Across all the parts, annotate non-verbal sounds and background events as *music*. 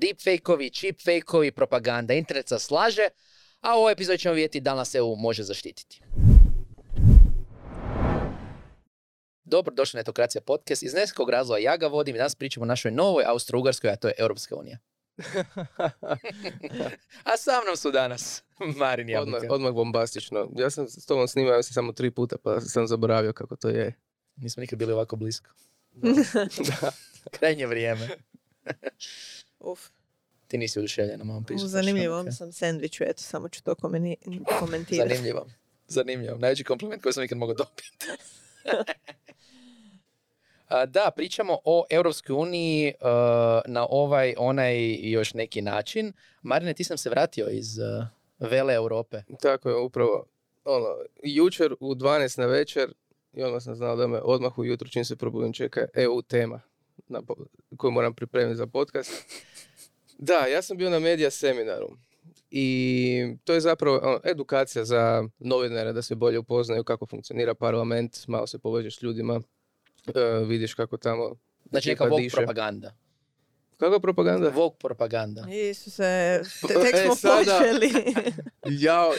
deepfake-ovi, chipfake-ovi, propaganda, internet se slaže, a u ovoj epizodi ćemo vidjeti da nas EU može zaštititi. Dobro došli na Etokracija podcast. Iz nekog razloga ja ga vodim i danas pričamo o našoj novoj Austro-Ugarskoj, a to je Europska unija. *laughs* a sa mnom su danas Marin i odmah, odmah bombastično. Ja sam s tobom snimao ja sam samo tri puta, pa sam zaboravio kako to je. Nismo nikad bili ovako blisko. *laughs* da. Krajnje vrijeme. *laughs* Uf. Ti nisi oduševljena, mam pišu. Zanimljivo okay. sam sandviču, eto, samo ću to komentirati. Zanimljivo. Zanimljivo. Najveći kompliment koji sam ikad mogao dobiti. *laughs* da, pričamo o Europskoj uniji na ovaj, onaj i još neki način. Marine, ti sam se vratio iz vele Europe. Tako je, upravo. Ono, jučer u 12 na večer i odmah sam znao da me odmah ujutro čim se probudim čeka EU tema na, koju moram pripremiti za podcast. Da, ja sam bio na medija seminaru i to je zapravo ono, edukacija za novinare da se bolje upoznaju kako funkcionira parlament, malo se povežeš s ljudima, uh, vidiš kako tamo Znači neka propaganda. Kakva propaganda? Vogue propaganda. Isuse, te, tek smo e, sada, počeli. *laughs* ja,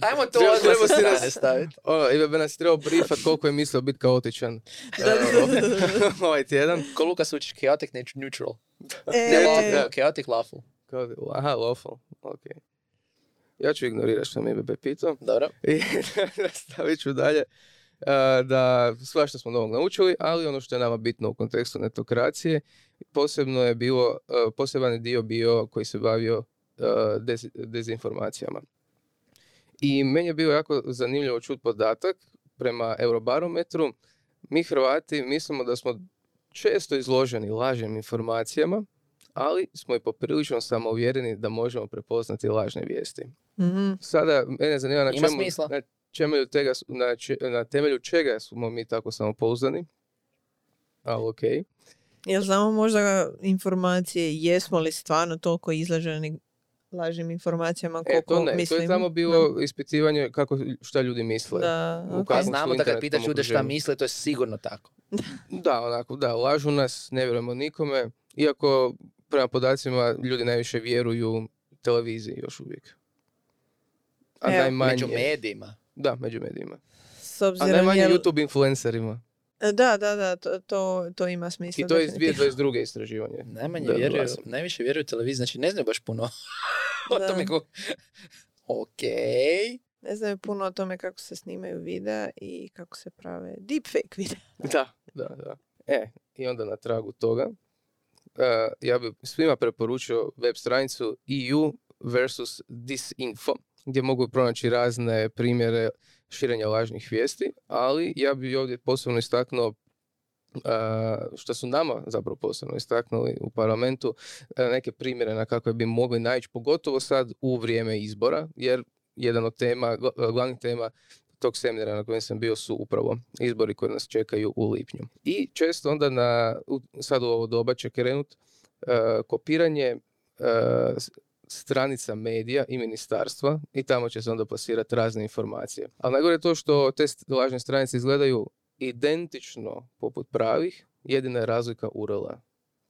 Ajmo to odmah sa strane staviti. Ono, I bi nas trebao briefat koliko je mislio biti kaotičan. *laughs* ovaj tjedan. Ko Luka Sučić, chaotic neutral. E. Ne, lawful, chaotic lawful. Aha, lawful, ok. Ja ću ignorirati što mi je Bebe pitao. Dobro. *laughs* I nastavit ću dalje da svašta smo novog naučili, ali ono što je nama bitno u kontekstu netokracije, posebno je bilo, poseban dio bio koji se bavio dezinformacijama. I meni je bilo jako zanimljivo čuti podatak prema Eurobarometru. Mi Hrvati mislimo da smo često izloženi lažnim informacijama, ali smo i poprilično samouvjereni da možemo prepoznati lažne vijesti. mm Sada, mene zanima na čemu, na, čemu tega, na, na temelju čega smo mi tako samopouzdani, ali ok. Jel znamo možda informacije, jesmo li stvarno toliko izlaženi lažnim informacijama koliko e, to ne, mislim. To je samo bilo ispitivanje kako, šta ljudi misle. Da, okay. Znamo da kad pitaš ljude šta misle, to je sigurno tako. da, onako, da, lažu nas, ne vjerujemo nikome, iako prema podacima ljudi najviše vjeruju televiziji još uvijek. A e, najmanje... Među medijima. Da, među medijima. S obzirom, A najmanje jel... YouTube influencerima. E, da, da, da, to, to, to ima smisla. I to je iz 2022. istraživanje. Najmanje vjeruju, najviše vjeruju televiziji, znači ne znaju baš puno *laughs* o tome ko... Ok. Ne znaju puno o tome kako se snimaju videa i kako se prave deepfake videa. *laughs* Da, da, da. E, i onda na tragu toga, uh, ja bih svima preporučio web stranicu EU versus disinfo gdje mogu pronaći razne primjere širenja lažnih vijesti, ali ja bih ovdje posebno istaknuo što su nama zapravo posebno istaknuli u parlamentu neke primjere na kakve bi mogli naći, pogotovo sad u vrijeme izbora, jer jedan od tema, glavnih tema tog seminara na kojem sam bio su upravo izbori koji nas čekaju u lipnju. I često onda na, sad u ovo doba će krenut kopiranje stranica medija i ministarstva i tamo će se onda plasirati razne informacije. Ali najgore je to što te lažne stranice izgledaju identično poput pravih, jedina je razlika url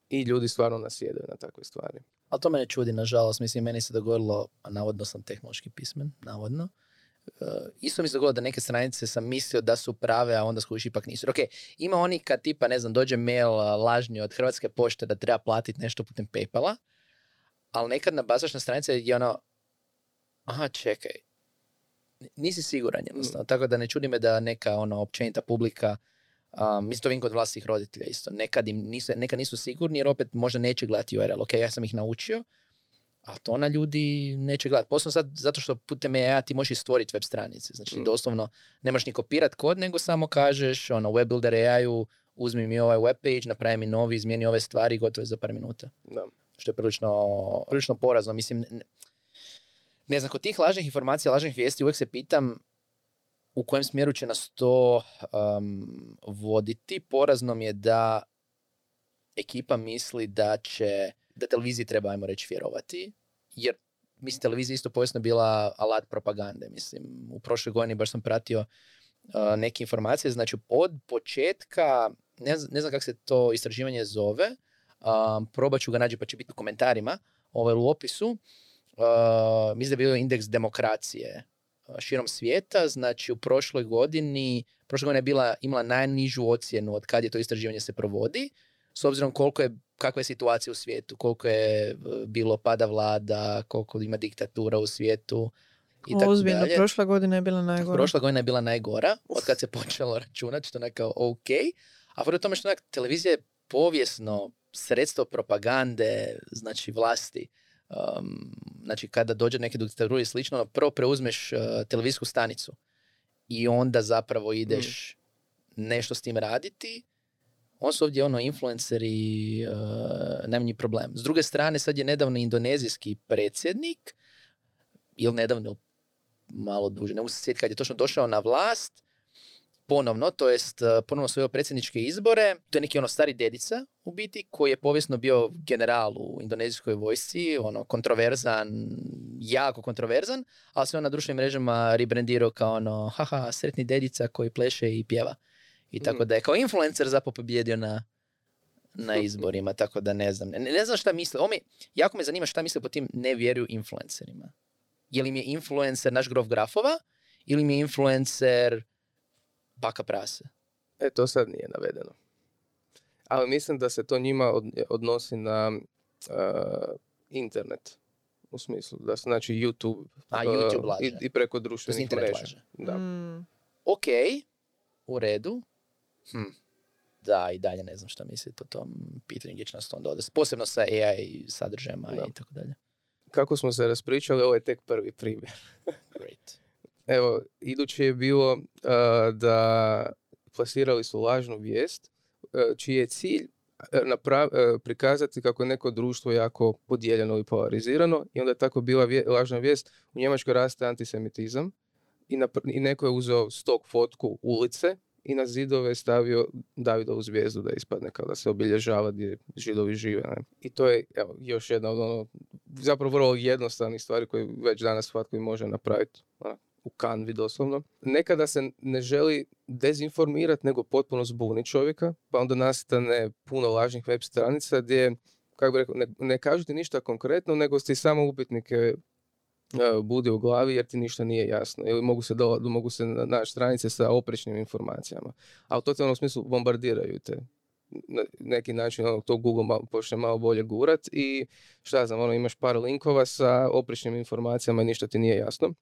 I ljudi stvarno nasjedaju na takve stvari. Ali to mene čudi, nažalost. Mislim, meni se dogodilo, navodno sam tehnološki pismen, navodno. Uh, isto mi se dogodilo da neke stranice sam mislio da su prave, a onda skuši ipak nisu. Ok, ima oni kad tipa, ne znam, dođe mail lažni od Hrvatske pošte da treba platiti nešto putem Paypala, ali nekad nabacaš na stranice i ono, aha, čekaj, nisi siguran jednostavno. Mm. Tako da ne čudi me da neka ono općenita publika, um, mislim to vidim kod vlastih roditelja isto, nekad, im nisu, nekad nisu sigurni jer opet možda neće gledati URL. Ok, ja sam ih naučio, a to na ljudi neće gledati. Posebno sad zato što putem AI ti možeš stvoriti web stranice. Znači mm. doslovno ne možeš ni kopirat kod, nego samo kažeš ono web builder AI-u uzmi mi ovaj web page, napravi mi novi, izmijeni ove stvari gotovo je za par minuta. Da što je prilično, prilično porazno. Mislim, ne, znam, kod tih lažnih informacija, lažnih vijesti uvijek se pitam u kojem smjeru će nas to um, voditi. Porazno mi je da ekipa misli da će, da televiziji treba, ajmo reći, vjerovati, jer mislim, televizija isto povijesno bila alat propagande. Mislim, u prošloj godini baš sam pratio uh, neke informacije, znači od početka, ne, ne znam kako se to istraživanje zove, Um, probat ću ga naći pa će biti u komentarima, ovaj, u opisu. Uh, mislim da je bio indeks demokracije širom svijeta, znači u prošloj godini, prošle godine je bila, imala najnižu ocjenu od kad je to istraživanje se provodi, s obzirom koliko je, kakva je situacija u svijetu, koliko je bilo pada vlada, koliko ima diktatura u svijetu i tako Ozbiljno, dalje. prošla godina je bila najgora. Prošla godina je bila najgora, od kad se počelo *laughs* računati, što je kao ok. A u tome što onak, televizija je povijesno sredstvo propagande, znači vlasti. Um, znači kada dođe neke diktature i slično, ono, prvo preuzmeš uh, televizijsku stanicu i onda zapravo ideš nešto s tim raditi. On su ovdje ono influenceri, uh, najmanji problem. S druge strane, sad je nedavno indonezijski predsjednik, ili nedavno malo duže, ne mogu se sjetiti kad je točno došao na vlast, ponovno, to jest uh, ponovno svojio predsjedničke izbore. To je neki ono stari dedica u biti koji je povijesno bio general u indonezijskoj vojsci, ono kontroverzan, jako kontroverzan, ali se on na društvenim mrežama rebrandirao kao ono, haha, sretni dedica koji pleše i pjeva. I tako Mm. da je kao influencer zapravo pobjedio na, na *laughs* izborima, tako da ne znam. Ne, ne znam šta misle. Ovo mi, jako me zanima šta misle po tim ne vjeruju influencerima. Je li mi je influencer naš grof grafova ili mi je influencer baka prase? E, to sad nije navedeno. Ali mislim da se to njima od- odnosi na uh, internet. U smislu da se znači YouTube, A, uh, YouTube laže. i, i preko društvenih mreža. laže. Da. Mm, Ok, u redu. Hm. Da, i dalje ne znam šta misliti po tom pitanju gdje će nas to onda. Posebno sa AI sadržajima Da. i tako dalje. Kako smo se raspričali, ovo je tek prvi primjer. Great. Evo, iduće je bilo uh, da plasirali su lažnu vijest, uh, čiji je cilj uh, napra- uh, prikazati kako je neko društvo jako podijeljeno i polarizirano i onda je tako bila vje- lažna vijest u Njemačkoj raste antisemitizam i, napr- i neko je uzeo stok fotku ulice i na zidove stavio Davidovu zvijezdu da ispadne kao da se obilježava gdje židovi žive. Ne? I to je evo, još jedna od ono, zapravo vrlo jednostavnih stvari koje već danas svatko može napraviti onak, u kanvi doslovno. Nekada se ne želi dezinformirati, nego potpuno zbuni čovjeka, pa onda nastane puno lažnih web stranica gdje, kako bi rekao, ne, ne kažu ti ništa konkretno, nego ti samo upitnike e, budi u glavi jer ti ništa nije jasno. Ili mogu se, do, mogu se na- stranice sa oprečnim informacijama. A u totalnom smislu bombardiraju te na neki način ono, to Google malo, počne malo bolje gurat i šta znam, ono, imaš par linkova sa oprečnim informacijama i ništa ti nije jasno.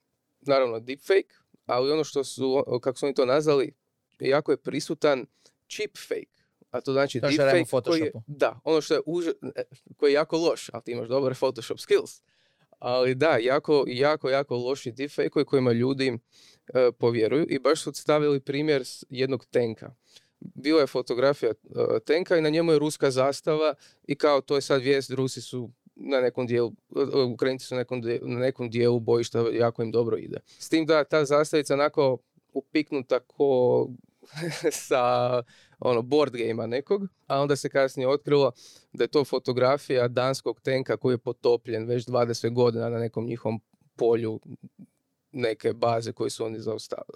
Naravno, deepfake, ali ono što su, kako su oni to nazvali, jako je prisutan cheap fake. A to znači To deepfake koji je, da, ono što je uža, e, koji je jako loš, ali ti imaš dobre Photoshop skills. Ali da, jako, jako, jako loši deepfake kojima ljudi e, povjeruju i baš su stavili primjer jednog tenka. Bila je fotografija e, tenka i na njemu je ruska zastava i kao to je sad vijest, Rusi su na nekom dijelu, e, Ukrajinci su na nekom, dijelu, na nekom dijelu bojišta, jako im dobro ide. S tim da ta zastavica onako upiknuta ko *laughs* sa ono board gamea nekog, a onda se kasnije otkrilo da je to fotografija danskog tenka koji je potopljen već 20 godina na nekom njihovom polju neke baze koje su oni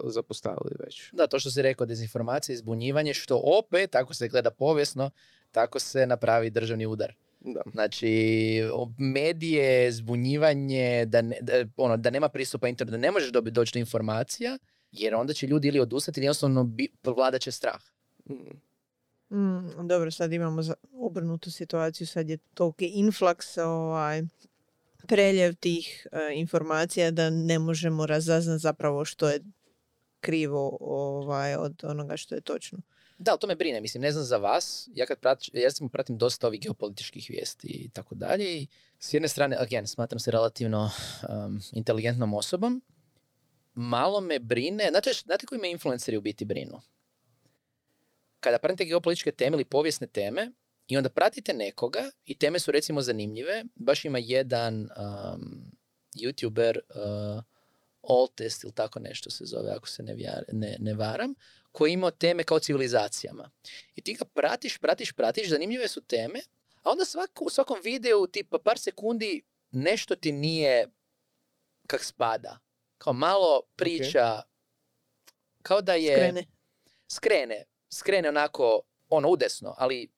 zapostavili već. Da, to što si rekao, dezinformacija, zbunjivanje, što opet, ako se gleda povijesno, tako se napravi državni udar. Da. Znači, medije, zbunjivanje, da, ne, da, ono, da nema pristupa internetu, da ne možeš dobiti doći do informacija, jer onda će ljudi ili odustati ili jednostavno bi, vladat će strah. Mm. mm, dobro, sad imamo za- obrnutu situaciju, sad je toliki inflaks, ovaj, preljev tih e, informacija da ne možemo razaznat zapravo što je krivo ovaj, od onoga što je točno. Da, to me brine, mislim, ne znam za vas, ja kad prati, ja sam pratim dosta ovih geopolitičkih vijesti i tako dalje i s jedne strane, again, smatram se relativno um, inteligentnom osobom, malo me brine, znate, znate koji me influenceri u biti brinu? Kada pratite geopolitičke teme ili povijesne teme i onda pratite nekoga i teme su recimo zanimljive, baš ima jedan um, youtuber uh, Oltest ili tako nešto se zove, ako se ne, vjar- ne, ne varam, koji je imao teme kao civilizacijama. I ti ga pratiš, pratiš, pratiš, zanimljive su teme, a onda svako, u svakom videu tipa par sekundi nešto ti nije kak spada. Kao malo priča, kao da je... Skrene. Skrene, skrene onako, ono, udesno, ali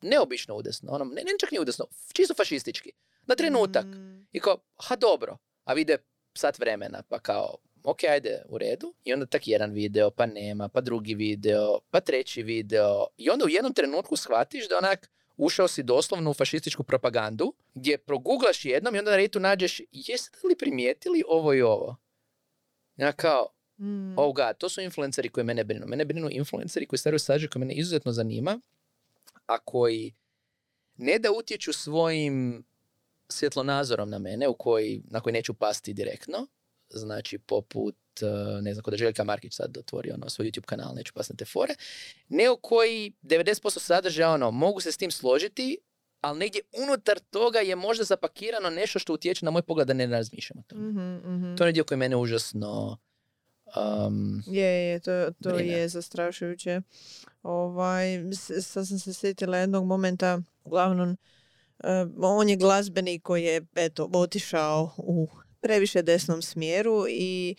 neobično udesno, ono, ne, ne čak ni udesno, čisto fašistički, na trenutak. Mm, I kao, ha dobro, a vide sat vremena, pa kao, ok, ajde, u redu. I onda tak jedan video, pa nema, pa drugi video, pa treći video. I onda u jednom trenutku shvatiš da onak, ušao si doslovno u fašističku propagandu, gdje proguglaš jednom i onda na redu nađeš, jeste li primijetili ovo i ovo? Ja kao, mm, oh god, to su influenceri koji mene brinu. Mene brinu influenceri koji stavljaju sadržaj koji mene izuzetno zanima, a koji ne da utječu svojim svjetlonazorom na mene, u koji, na koji neću pasti direktno, znači poput, eh, ne znam, kod Željka Markić sad otvorio ono, svoj YouTube kanal, neću pasti na te fore, nego koji 90% sadržaja, ono, mogu se s tim složiti, ali negdje unutar toga je možda zapakirano nešto što utječe na moj pogled da ne razmišljam o tome. mhm, mhm. To je dio koji mene užasno... Um, Je, je, to, to Brine. je zastrašujuće. Ovaj, sad sam se sjetila jednog momenta, uglavnom, eh, on je glazbenik koji je, eto, otišao u previše desnom smjeru i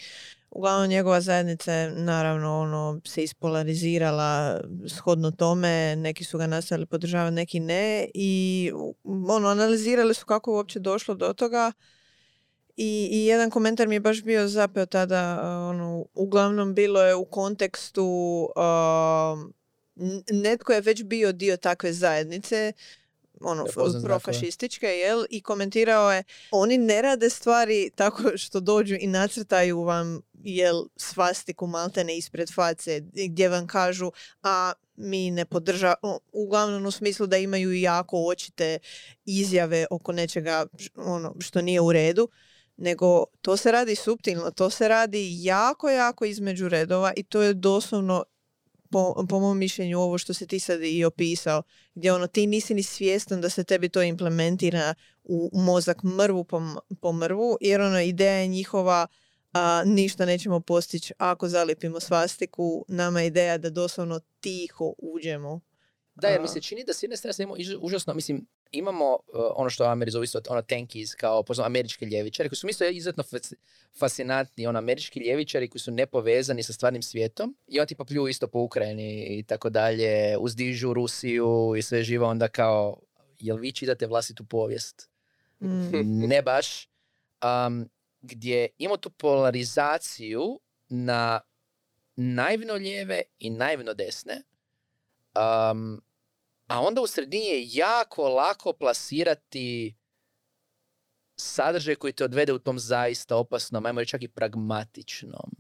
uglavnom njegova zajednica je naravno ono se ispolarizirala shodno tome, neki su ga nastavili podržavati, neki ne i ono analizirali su kako uopće došlo do toga i, i jedan komentar mi je baš bio zapeo tada, ono, uglavnom bilo je u kontekstu n- netko je već bio dio takve zajednice, ono, profašističke, jel? I komentirao je, oni ne rade stvari tako što dođu i nacrtaju vam, jel, svastiku maltene ispred face, gdje vam kažu, a mi ne podržavamo, uglavnom u smislu da imaju jako očite izjave oko nečega ono, što nije u redu, nego to se radi suptilno, to se radi jako, jako između redova i to je doslovno po, po mom mišljenju ovo što se ti sad i opisao, gdje ono ti nisi ni svjestan da se tebi to implementira u mozak mrvu po, po mrvu, jer ono ideja je njihova a, ništa nećemo postići ako zalijepimo svastiku, nama je ideja da doslovno tiho uđemo. Da, jer mi se čini da s jedne strane imamo užasno, mislim, imamo uh, ono što Ameri zove isto, ono tankies, kao poznamo američki ljevičari, koji su isto izuzetno fas- fascinantni, ono američki ljevičari koji su nepovezani sa stvarnim svijetom i on tipa pljuju isto po Ukrajini i tako dalje, uzdižu Rusiju i sve živo onda kao, jel vi čitate vlastitu povijest? Mm. ne baš, um, gdje imamo tu polarizaciju na naivno lijeve i naivno desne, um, a onda u sredini je jako lako plasirati sadržaj koji te odvede u tom zaista opasnom, ajmo reći čak i pragmatičnom,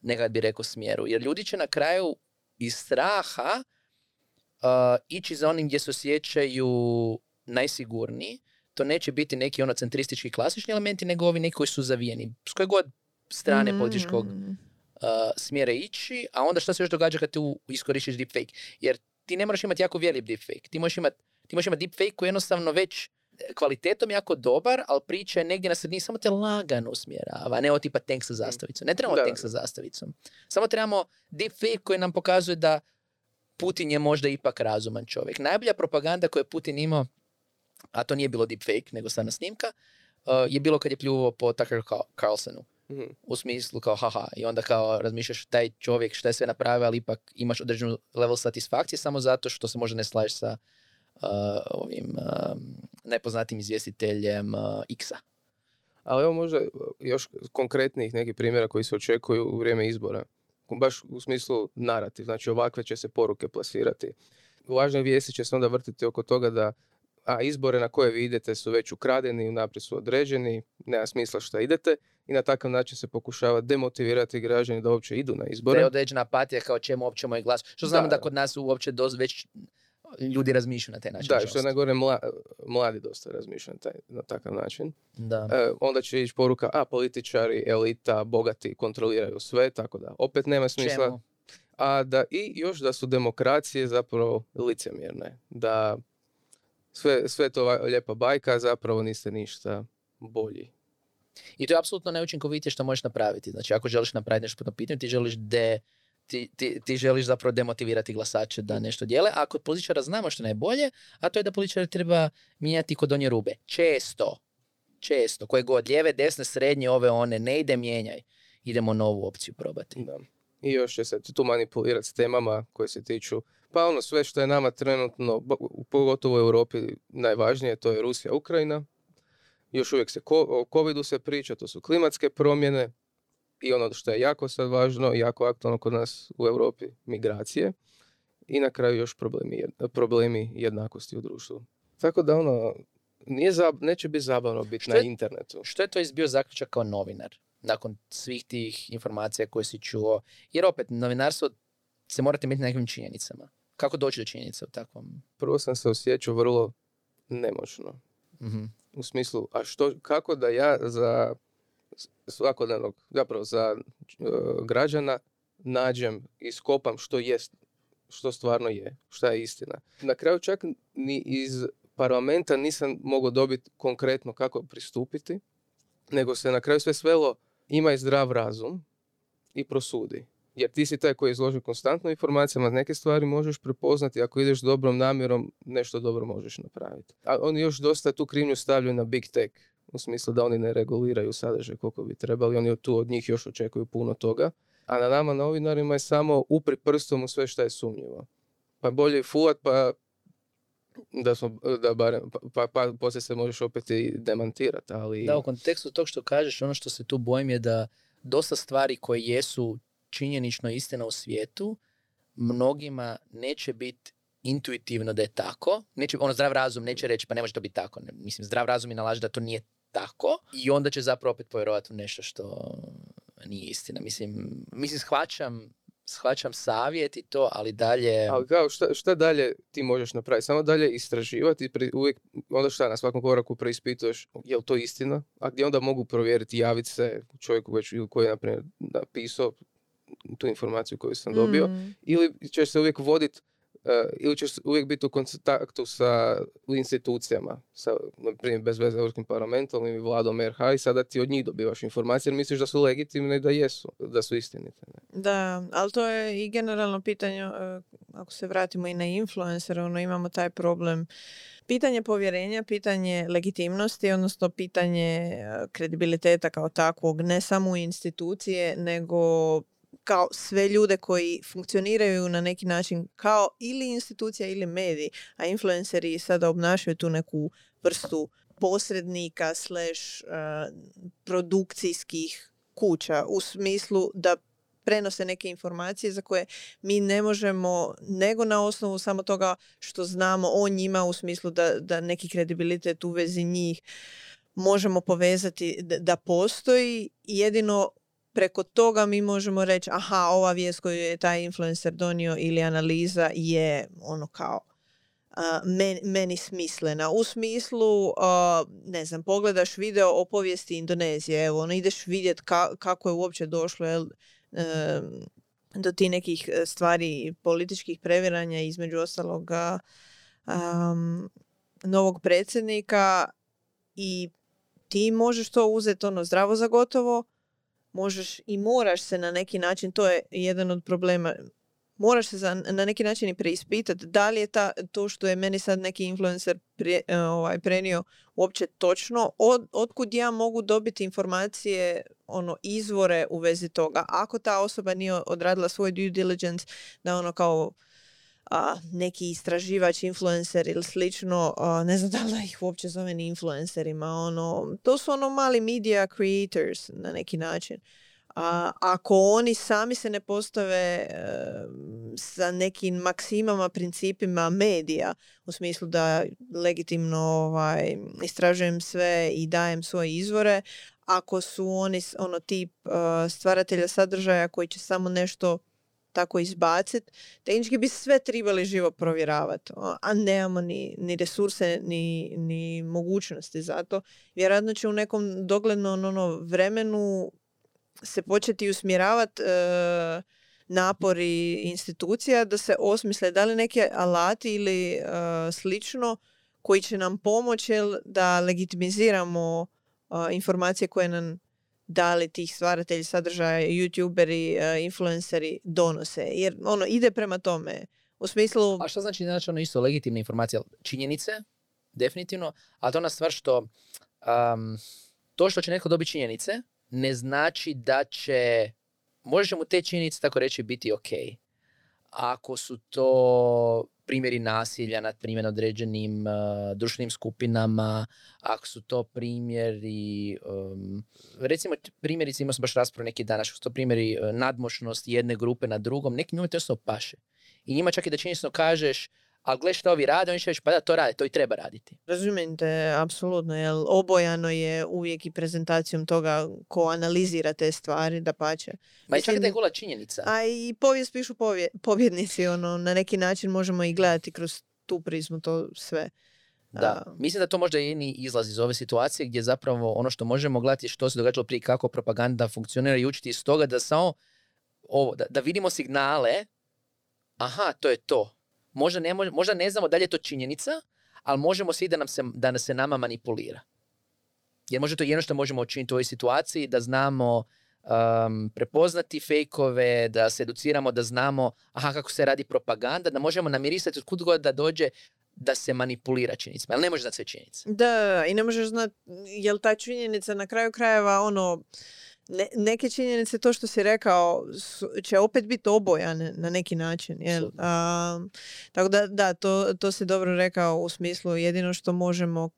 nekad bi rekao smjeru. Jer ljudi će na kraju iz straha uh, ići za onim gdje se osjećaju najsigurniji. To neće biti neki ono centristički klasični elementi, nego ovi neki koji su zavijeni. S koje god strane političkog Mm. uh, smjera ići, a onda šta se još događa kad tu iskoristiš deepfake? Jer ti ne moraš imati jako veliki deepfake. Ti možeš imati ti možeš imati deepfake koji je jednostavno već kvalitetom jako dobar, ali priča je negdje na sredini, samo te lagano usmjerava, ne ovo tipa tank sa zastavicom. Ne trebamo Da, tank sa zastavicom. Samo trebamo deepfake koji nam pokazuje da Putin je možda ipak razuman čovjek. Najbolja propaganda koju je Putin imao, a to nije bilo deepfake, nego stvarna snimka, uh, je bilo kad je pljuvao po Tucker Carl- Carlsonu Mhm. u smislu kao haha i onda kao razmišljaš taj čovjek šta je sve napravio, ali ipak imaš određenu level satisfakcije samo zato što se možda ne slažeš sa uh, ovim um, nepoznatim izvjestiteljem uh, X-a. Ali evo možda još konkretnih nekih primjera koji se očekuju u vrijeme izbora. Baš u smislu narativ, znači ovakve će se poruke plasirati. Važne vijesti će se onda vrtiti oko toga da a izbore na koje vi idete su već ukradeni, unaprijed su određeni, nema smisla šta idete i na takav način se pokušava demotivirati građani da uopće idu na Da izbore. je određena apatija kao čemu uopće moj glas. Što znamo da, Da. kod nas uopće doz, već ljudi razmišljaju na taj način. Da, što je najgore, mla, mladi dosta razmišljaju na, taj, na takav način. Da. E, onda će ići poruka, a političari, elita, bogati kontroliraju sve, tako da opet nema smisla. Čemu? A da i još da su demokracije zapravo licemjerne. Da sve, sve to lijepa bajka, zapravo niste ništa bolji. I to je apsolutno najučinkovitije što možeš napraviti. Znači, ako želiš napraviti nešto po tom pitanju, ti želiš de, ti, ti, ti želiš zapravo demotivirati glasače da nešto dijele, a kod političara znamo što je najbolje, a to je da političar treba mijenjati kod donje rube. Često. Često. Koje god, lijeve, desne, srednje, ove, one, ne ide mijenjaj. Idemo novu opciju probati. Da. I još će se tu manipulirati s temama koje se tiču Pa ono sve što je nama trenutno, pogotovo u Europi, najvažnije, to je Rusija, Ukrajina. Još uvijek se o covidu se priča, to su klimatske promjene i ono što je jako sad važno, jako aktualno kod nas u Europi, migracije. I na kraju još problemi, problemi jednakosti u društvu. Tako da ono, nije zab, neće biti zabavno biti na internetu. Što je to izbio zaključak kao novinar? Nakon svih tih informacija koje si čuo. Jer opet, novinarstvo se morate imati nekim činjenicama. Kako doći do činjenica u takvom? Prvo sam se osjećao vrlo nemoćno. mm U smislu, a što, kako da ja za svakodnevnog, zapravo za uh, građana nađem i skopam što jest, što stvarno je, šta je istina. Na kraju čak ni iz parlamenta nisam mogao dobiti konkretno kako pristupiti, nego se na kraju sve svelo imaj zdrav razum i prosudi. Jer ti si taj koji je izložen konstantno informacijama, neke stvari možeš prepoznati, ako ideš dobrom namjerom, nešto dobro možeš napraviti. A oni još dosta tu krivnju stavljaju na big tech, u smislu da oni ne reguliraju sadržaj koliko bi trebali, oni tu od njih još očekuju puno toga. A na nama novinarima je samo upri prstom u sve što je sumnjivo. Pa bolje fulat, pa da smo, da barem, pa, pa, pa poslije se možeš opet i demantirati, ali... Da, u kontekstu tog što kažeš, ono što se tu bojim je da dosta stvari koje jesu činjenično istina u svijetu, mnogima neće biti intuitivno da je tako. Neće, ono, zdrav razum neće reći pa ne može to biti tako. Mislim, zdrav razum i nalaže da to nije tako i onda će zapravo opet povjerovati u nešto što nije istina. Mislim, mislim shvaćam shvaćam savjet i to, ali dalje... Ali kao, šta, šta dalje ti možeš napraviti? Samo dalje istraživati, pri, uvijek, onda šta, na svakom koraku preispituješ, je li to istina? A gdje onda mogu provjeriti, javiti se čovjeku već koji je, naprimjer, napisao tu informaciju koju sam dobio, mm. ili ćeš se uvijek voditi uh, ili ćeš uvijek biti u kontaktu sa institucijama, sa, primjer, bez veze Europskim parlamentom ili vladom RH i sada ti od njih dobivaš informacije jer misliš da su legitimne i da jesu, da su istinite. Ne? Da, ali to je i generalno pitanje, uh, ako se vratimo i na influencere, ono imamo taj problem pitanje povjerenja, pitanje legitimnosti, odnosno pitanje uh, kredibiliteta kao takvog, ne samo u institucije, nego kao sve ljude koji funkcioniraju na neki način kao ili institucija ili mediji, a influenceri sada obnašaju tu neku vrstu posrednika slash uh, produkcijskih kuća u smislu da prenose neke informacije za koje mi ne možemo nego na osnovu samo toga što znamo o njima u smislu da, da neki kredibilitet u vezi njih možemo povezati da postoji. Jedino preko toga mi možemo reći aha, ova vijest koju je taj influencer donio ili analiza je ono kao meni, smislena. U smislu, ne znam, pogledaš video o povijesti Indonezije, evo, ono, ideš vidjet kako je uopće došlo jel, do ti nekih e, stvari političkih previranja između ostaloga novog predsjednika i ti možeš to uzeti ono zdravo za gotovo, možeš i moraš se na neki način, to je jedan od problema, moraš se na neki način i preispitati da li je ta, to što je meni sad neki influencer e, ovaj, prenio uopće točno, od, otkud ja mogu dobiti informacije, ono, izvore u vezi toga. Ako ta osoba nije odradila svoj due diligence, da ono kao a, neki istraživač, influencer ili slično, ne znam da li ih uopće zove ni influencerima, ono, to su ono mali media creators na neki način. A, ako oni sami se ne postave e, sa nekim maksimama, principima medija, u smislu da legitimno ovaj, istražujem sve i dajem svoje izvore, ako su oni ono tip stvaratelja sadržaja koji će samo nešto tako izbaciti, tehnički bi sve trebali živo provjeravati, a nemamo ni, ni resurse, ni, ni mogućnosti za to. Vjerojatno će u nekom doglednom ono, vremenu se početi usmjeravati e, napori institucija da se osmisle da li neke alati ili e, slično koji će nam pomoći da legitimiziramo e, informacije koje nam da li tih stvaratelji sadržaja, youtuberi, uh, influenceri donose. Jer ono ide prema tome. U smislu... A što znači znači ono isto legitimna informacija? Činjenice, definitivno, ali to ona stvar što um, to što će netko dobiti činjenice ne znači da će možeš mu te činjenice tako reći biti ok. ako su to primjeri nasilja nad primjer određenim uh, društvenim skupinama, ako su to primjeri, um, recimo primjerice imao sam baš raspravu neki dan, ako su to primjeri uh, nadmoćnosti jedne grupe nad drugom, neki njima to paše. I njima čak i da činjenično kažeš, ali gle što ovi rade, oni će reći pa da to rade, to i treba raditi. Razumijem te, apsolutno, jer obojano je uvijek i prezentacijom toga ko analizira te stvari, da pače. Ma i čak da je gola činjenica. A i povijest pišu povje, pobjednici, ono, na neki način možemo i gledati kroz tu prizmu to sve. Da, mislim da to možda je jedini izlaz iz ove situacije gdje zapravo ono što možemo gledati što se događalo prije kako propaganda funkcionira i učiti iz toga da samo ovo, da, da vidimo signale aha, to je to Možda ne, možda ne znamo da li je to činjenica, ali možemo svi da, nam se, da nas se nama manipulira. Jer možda to je jedno što možemo učiniti u ovoj situaciji, da znamo um, prepoznati fejkove, da se educiramo, da znamo aha, kako se radi propaganda, da možemo namirisati od god da dođe da se manipulira činjenicama. Ali ne možeš znati sve činjenice. Da, i ne možeš znati je li ta činjenica na kraju krajeva ono ne, neke činjenice, to što si rekao, će opet biti obojane na neki način. Jel? tako da, da, to, to si dobro rekao u smislu jedino što možemo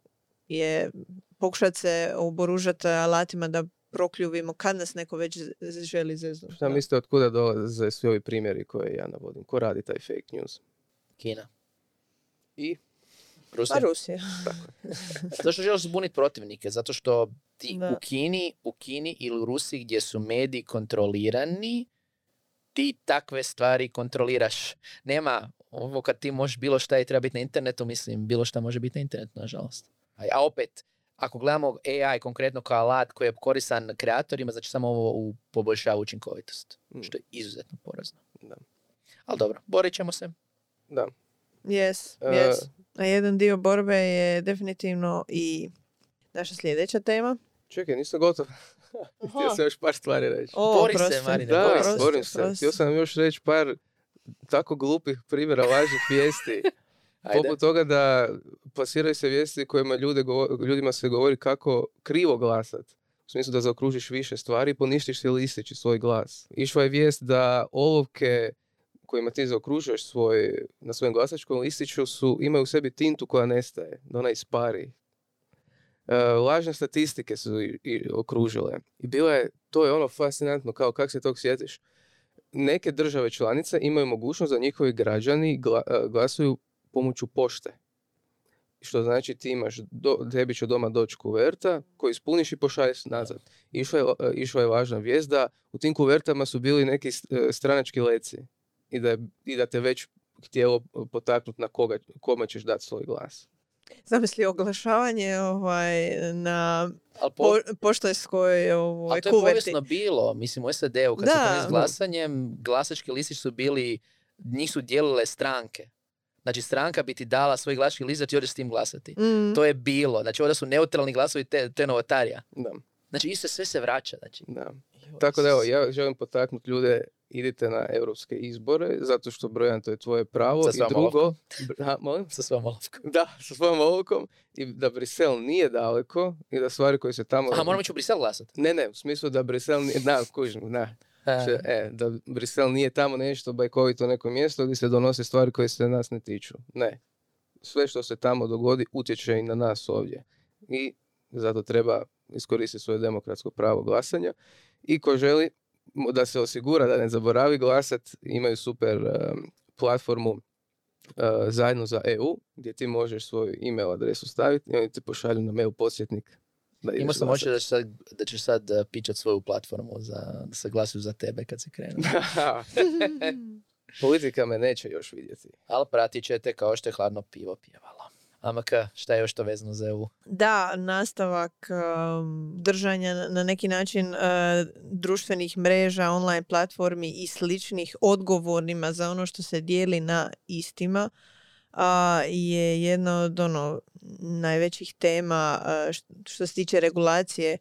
je pokušati se oboružati alatima da prokljuvimo kad nas neko već želi zeznuti. Šta mislite od kuda dolaze svi ovi primjeri koje ja navodim? Ko radi taj fake news? Kina. I? Rusija. Pa Rusija. zato što želiš zbuniti protivnike, zato što ti u Kini, u Kini ili u Rusiji gdje su mediji kontrolirani, ti takve stvari kontroliraš. Nema ovo kad ti možeš bilo šta i treba biti na internetu, mislim, bilo šta može biti na internetu, nažalost. A opet, ako gledamo AI konkretno kao alat koji je koristan kreatorima, znači samo ovo u poboljšava učinkovitost. Mm. Što je izuzetno porazno. Da. Ali dobro, borit ćemo se. Da. Yes, uh, yes. A jedan dio borbe je definitivno i naša sljedeća tema. Čekaj, nisam gotov. *laughs* Htio sam još par stvari reći. O, Bori se, Marine, da, borim se. Htio sam još reći par tako glupih primjera lažnih *laughs* vijesti. Poput toga da plasiraju se vijesti kojima ljude, ljudima se govori kako krivo glasat. U smislu da zaokružiš više stvari i poništiš se listići svoj glas. Išla je vijest da olovke kojima ti zaokružuješ svoj, na svojem glasačkom listiću su, imaju u sebi tintu koja nestaje, da ona ispari. E, lažne statistike su i, okružile. I bilo je, to je ono fascinantno, kao kak se tog sjetiš. Neke države članice imaju mogućnost da njihovi građani gla, e, glasuju pomoću pošte. Što znači ti imaš, do, tebi će doma doći kuverta koju ispuniš i pošalješ nazad. Išla je, e, išla je važna vijest da u tim kuvertama su bili neki stranački leci i da, i da te već htjelo potaknuti na koga, kome ćeš dati svoj glas. *laughs* Zamisli oglašavanje ovaj, na po, poštajskoj ovaj, Ali to je povijesno bilo. Mislim, u SAD-u kad da. s glasanjem, glasački listići su bili, njih su dijelile stranke. Znači, stranka bi ti dala svoj glasački list da ti s tim glasati. Mm. To je bilo. Znači, ovdje su neutralni glasovi te, te novotarija. Da. Znači, isto sve se vraća. Znači. Da. Tako da, evo, ja želim potaknuti ljude idite na europske izbore, zato što brojan to je tvoje pravo. Sa I drugo, ha, molim? Sa svojom olovkom. Da, sa svojom olovkom. I da Brisel nije daleko i da stvari koje se tamo... Aha, moramo ići u Brisel glasati? Ne, ne, u smislu da Brisel nije... Da, kužim, da. E, da Brisel nije tamo nešto bajkovito neko mjesto gdje se donose stvari koje se nas ne tiču. Ne. Sve što se tamo dogodi utječe i na nas ovdje. I zato treba iskoristiti svoje demokratsko pravo glasanja. I ko želi, da se osigura da ne zaboravi glasat, imaju super platformu uh, zajedno za EU, gdje ti možeš svoju email adresu staviti i oni ti pošalju na mail posjetnik. Imao sam oči da, sad, da ćeš sad uh, pičat svoju platformu za, da se glasuju za tebe kad se krenu. *laughs* *laughs* Politika me neće još vidjeti. Ali pratit ćete kao što je hladno pivo pjevalo. Amaka, šta je još to vezano za EU? Da, nastavak um, držanja na neki način uh, društvenih mreža, online platformi i sličnih odgovornima za ono što se dijeli na istima uh, je jedna od ono, najvećih tema uh, što se tiče regulacije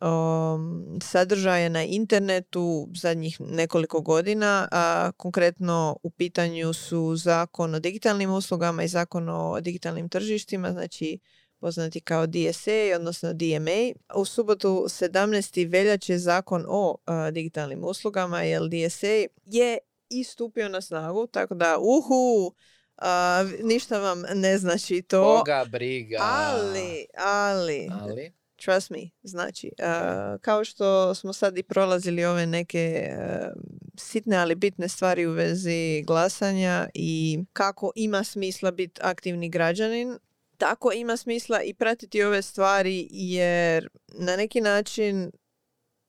um, sadržaja na internetu zadnjih nekoliko godina, a konkretno u pitanju su zakon o digitalnim uslugama i zakon o digitalnim tržištima, znači poznati kao DSA, odnosno DMA. U subotu 17. veljače zakon o digitalnim uslugama, jer DSA je i stupio na snagu, tako da uhu, a, ništa vam ne znači to. Koga briga. Ali, ali, Ali? Trust me, znači, a, kao što smo sad i prolazili ove neke a, sitne, ali bitne stvari u vezi glasanja i kako ima smisla biti aktivni građanin, tako ima smisla i pratiti ove stvari jer na neki način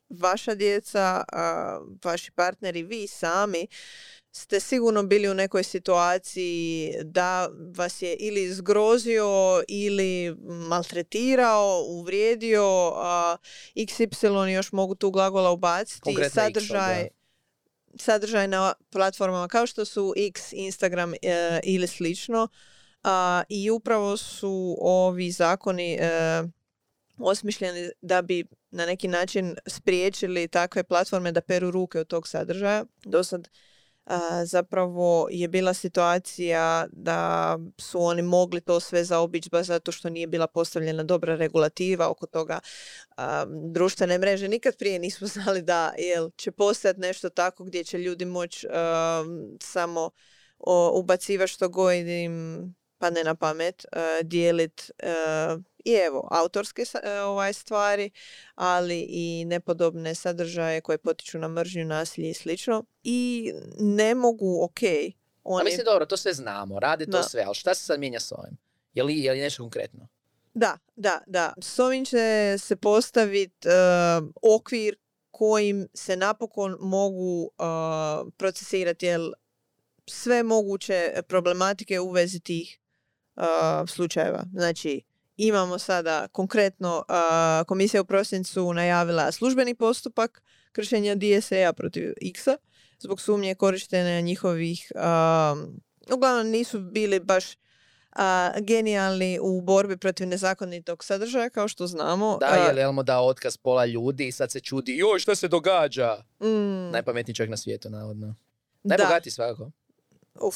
vaša djeca, vaši partneri, vi sami ste sigurno bili u nekoj situaciji da vas je ili zgrozio ili maltretirao, uvrijedio, a, XY još mogu tu glagola ubaciti, Konkretno X, sadržaj, sadržaj na platformama kao što su X, Instagram e, ili slično. A, I upravo su ovi zakoni e, osmišljeni da bi na neki način spriječili takve platforme da peru ruke od tog sadržaja. Do sad zapravo je bila situacija da su oni mogli to sve zaobići baš zato što nije bila postavljena dobra regulativa oko toga. Društvene mreže nikad prije nismo *laughs* znali da jel, će postojati nešto tako gdje će ljudi moći samo o, ubacivati što god im padne na pamet, uh, dijelit uh, i evo autorske e, ovaj stvari, ali i nepodobne sadržaje koje potiču na mržnju, nasilje i slično. I ne mogu, ok, A oni... mislim, dobro, to sve znamo, radi to Da. sve, ali šta se sad mijenja s ovim? Je li, je li nešto konkretno? Da, da, da. S ovim će se postaviti okvir kojim se napokon mogu uh, procesirati jel, sve moguće problematike u vezi tih uh, slučajeva. Znači, imamo sada konkretno uh, komisija u prosincu najavila službeni postupak kršenja DSA protiv X-a zbog sumnje korištenja njihovih um, uglavnom nisu bili baš a, genijalni u borbi protiv nezakonitog sadržaja, kao što znamo. Da, A, je li Elmo dao otkaz pola ljudi i sad se čudi, joj, šta se događa? mm, Najpametniji čovjek na svijetu, navodno. da, Najbogatiji svakako. uf.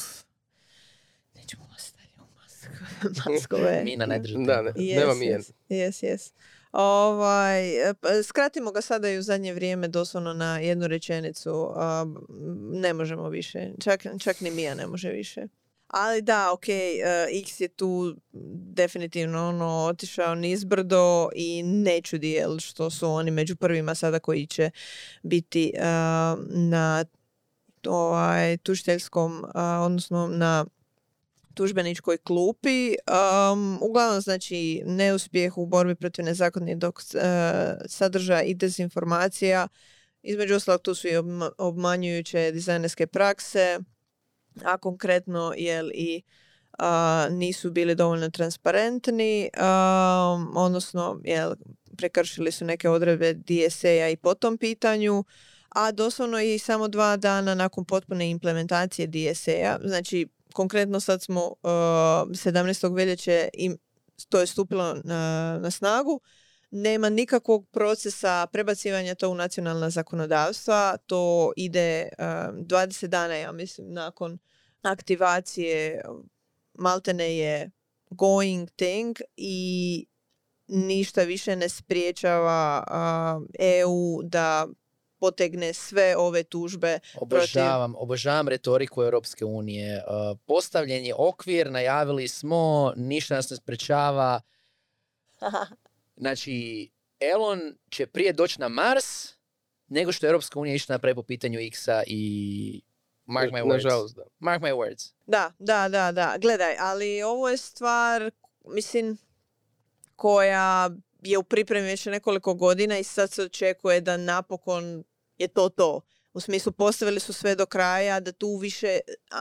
Nećemo vas dalje u mask- *laughs* maskove. Mina ne drži Da, ne. Nema mi yes, yes, yes. Ovaj, e, pa skratimo ga sada i u zadnje vrijeme doslovno na jednu rečenicu. ne možemo više. Čak, čak ni Mija ne može više. Ali da, ok, e, X je tu definitivno ono, otišao nizbrdo i ne čudi jel, što su oni među prvima sada koji će biti e, na ovaj, tužiteljskom, a, odnosno na tužbeničkoj klupi. Um, uglavnom, znači, neuspjeh u borbi protiv nezakonitog uh, sadržaja i dezinformacija. Između ostalog, tu su i obma- obmanjujuće dizajnerske prakse, a konkretno, jel, i a, nisu bili dovoljno transparentni, um, odnosno, jel, prekršili su neke odredbe DSA-a i po tom pitanju, a doslovno i samo dva dana nakon potpune implementacije DSA-a, znači konkretno sad smo uh, 17. veljače im, to je stupilo na, na snagu, nema nikakvog procesa prebacivanja to u nacionalna zakonodavstva, to ide uh, 20 dana, ja mislim, nakon aktivacije maltene je going thing i ništa više ne spriječava uh, EU da potegne sve ove tužbe Obožavam, obožavam retoriku Europske unije. Uh, postavljen je okvir, najavili smo, ništa nas ne sprečava. *laughs* Znači, Elon će prije doći na Mars nego što je Europska unija išla napraviti po pitanju X-a i mark my words. Nažalost, da. Mark my words. Da, da, da, da. Gledaj, ali ovo je stvar, mislim, koja je u pripremi već nekoliko godina i sad se očekuje da napokon je to to. U smislu postavili su sve do kraja, da tu više,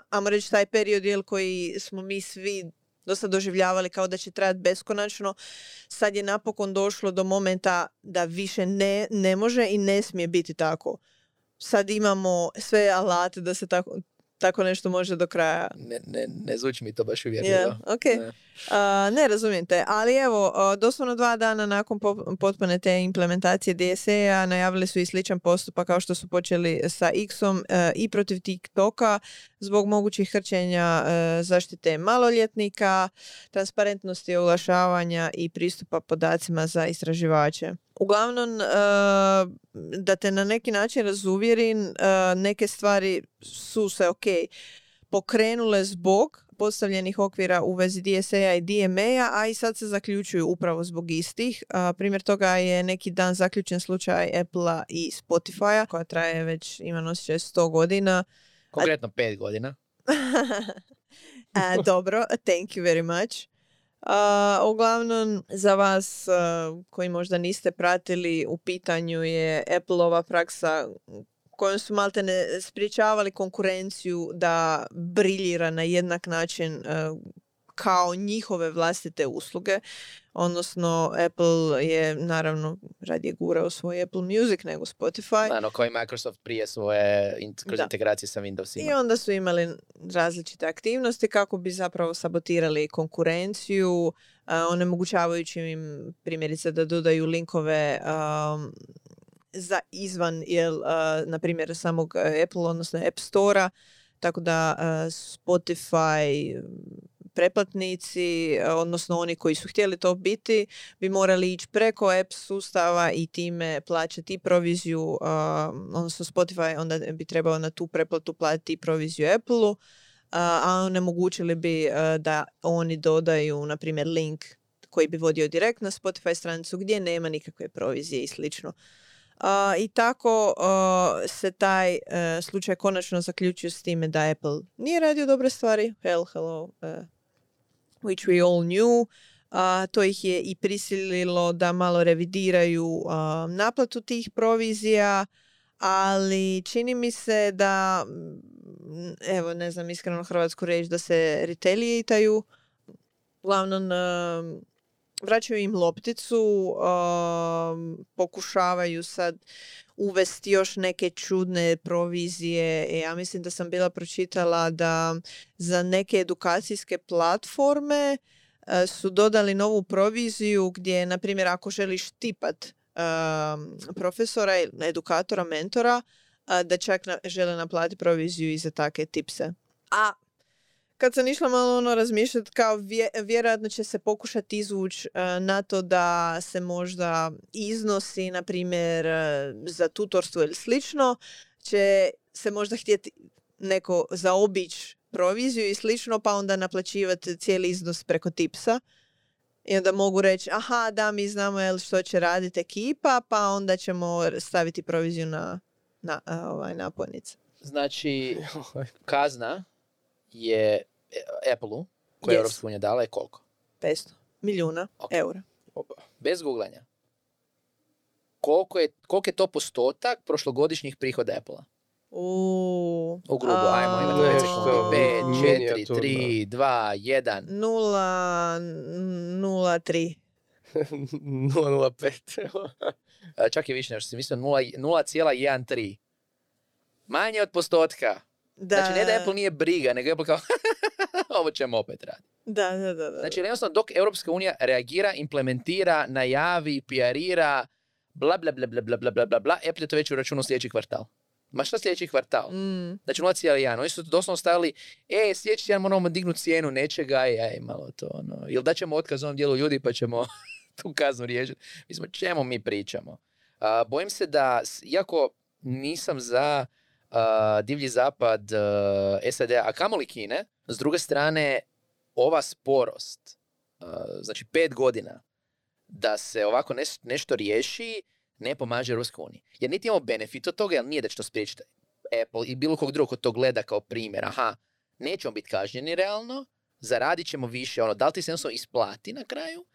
ajmo reći taj period jel, koji smo mi svi dosta doživljavali kao da će trajati beskonačno, sad je napokon došlo do momenta da više ne, ne može i ne smije biti tako. Sad imamo sve alate da se tako, tako nešto može do kraja Ne, ne, ne zvuči mi to baš uvjerljivo. Ja, ok. Ne. A, ne razumijem te, ali evo, a, doslovno dva dana nakon po- potpune te implementacije DSA-a najavili su i sličan postupak kao što su počeli sa X-om e, i protiv TikToka zbog mogućih krčenja e, zaštite maloljetnika, transparentnosti oglašavanja i pristupa podacima za istraživače. uglavnom, uh, da te na neki način razuvjerim, uh, neke stvari su se ok pokrenule zbog postavljenih okvira u vezi DSA i DMA, a i sad se zaključuju upravo zbog istih. Primjer toga je neki dan zaključen slučaj Apple i Spotify-a, koja traje već, ima osjećaj 100 godina. Konkretno pet godina. *laughs* A, dobro, thank you very much. Uh, uglavnom, za vas uh, koji možda niste pratili, u pitanju je Appleova praksa kojom su malte ne spriječavali konkurenciju da briljira na jednak način uh, kao njihove vlastite usluge. Odnosno, Apple je naravno radije gurao svoj Apple Music nego Spotify. Ano, kao i Microsoft prije svoje kroz Da. integracije sa Windowsima. I onda su imali različite aktivnosti kako bi zapravo sabotirali konkurenciju, onemogućavajući im primjerice da dodaju linkove um, za izvan, jel, a, na primjer, samog a, Apple, odnosno App Store-a, tako da a, Spotify pretplatnici, a, odnosno oni koji su htjeli to biti, bi morali ići preko app sustava i time plaćati proviziju, odnosno Spotify onda bi trebao na tu pretplatu platiti proviziju Apple-u, a, onemogućili bi a, da oni dodaju, na primjer, link koji bi vodio direkt na Spotify stranicu gdje nema nikakve provizije i slično. A, I tako a, se taj e, slučaj konačno zaključio s time da Apple nije radio dobre stvari. Hell, hello. Which we all knew. A, to ih je i prisililo da malo revidiraju a, naplatu tih provizija, ali čini mi se da, mm, evo ne znam iskreno hrvatsku reći, da se retaliataju. Uglavnom, a, vraćaju im lopticu, a, pokušavaju sad uvesti još neke čudne provizije. E, ja mislim da sam bila pročitala da za neke edukacijske platforme e, su dodali novu proviziju gdje, na primjer, ako želiš tipat um, profesora, edukatora, mentora, da čak žele naplatiti proviziju i za takve tipse. A kad sam išla malo ono razmišljati kao vje- vjerojatno će se pokušati izvući e, na to da se možda iznosi, na primjer, e, za tutorstvo ili slično, će se možda htjeti neko zaobići proviziju i slično, pa onda naplaćivati cijeli iznos preko tipsa. I onda mogu reći, aha, da, mi znamo jel, što će raditi ekipa, pa onda ćemo staviti proviziju na, na a, ovaj, napojnice. Znači, *laughs* kazna je e, Apple-u, koju je Yes. Europska unija dala, je koliko? 500 milijuna Ok. eura. Opa. Bez googlanja. Koliko je, koliko je to postotak prošlogodišnjih prihoda Apple-a? U, U grubo, ajmo, imate a, 5 Nešto sekundi. 5, 4, minijaturno. 3, 2, 1. 0,03. 005. A, Čak je više nego što si mislio, 0 0,13. Manje od postotka. Da, Znači, ne da Apple nije briga, nego Apple kao, *laughs* ovo ćemo opet raditi. Da, da, da. da. Znači, jednostavno, dok Europska unija reagira, implementira, najavi, PR-ira, bla, bla, bla, bla, bla, bla, bla, bla, bla, Apple je to već u računu sljedeći kvartal. Ma šta sljedeći kvartal? Mm, Znači 0,1. Oni su doslovno stavili, e, sljedeći tjedan moramo dignuti cijenu nečega i aj, malo to, ono, ili da ćemo otkaz ovom dijelu ljudi pa ćemo *laughs* tu kaznu riješiti. Mislim, čemu mi pričamo? A, bojim se da, iako nisam za divlji zapad a, SAD, a kamoli Kine, s druge strane, ova sporost, a, znači pet godina, da se ovako neš- nešto riješi, ne pomaže Europskoj uniji. Jer niti imamo benefit od toga, jer nije da će to spriječiti Apple i bilo kog drugog ko to gleda kao primjer. Aha, nećemo biti kažnjeni realno, zaradit ćemo više, ono, da li ti se jednostavno isplati na kraju,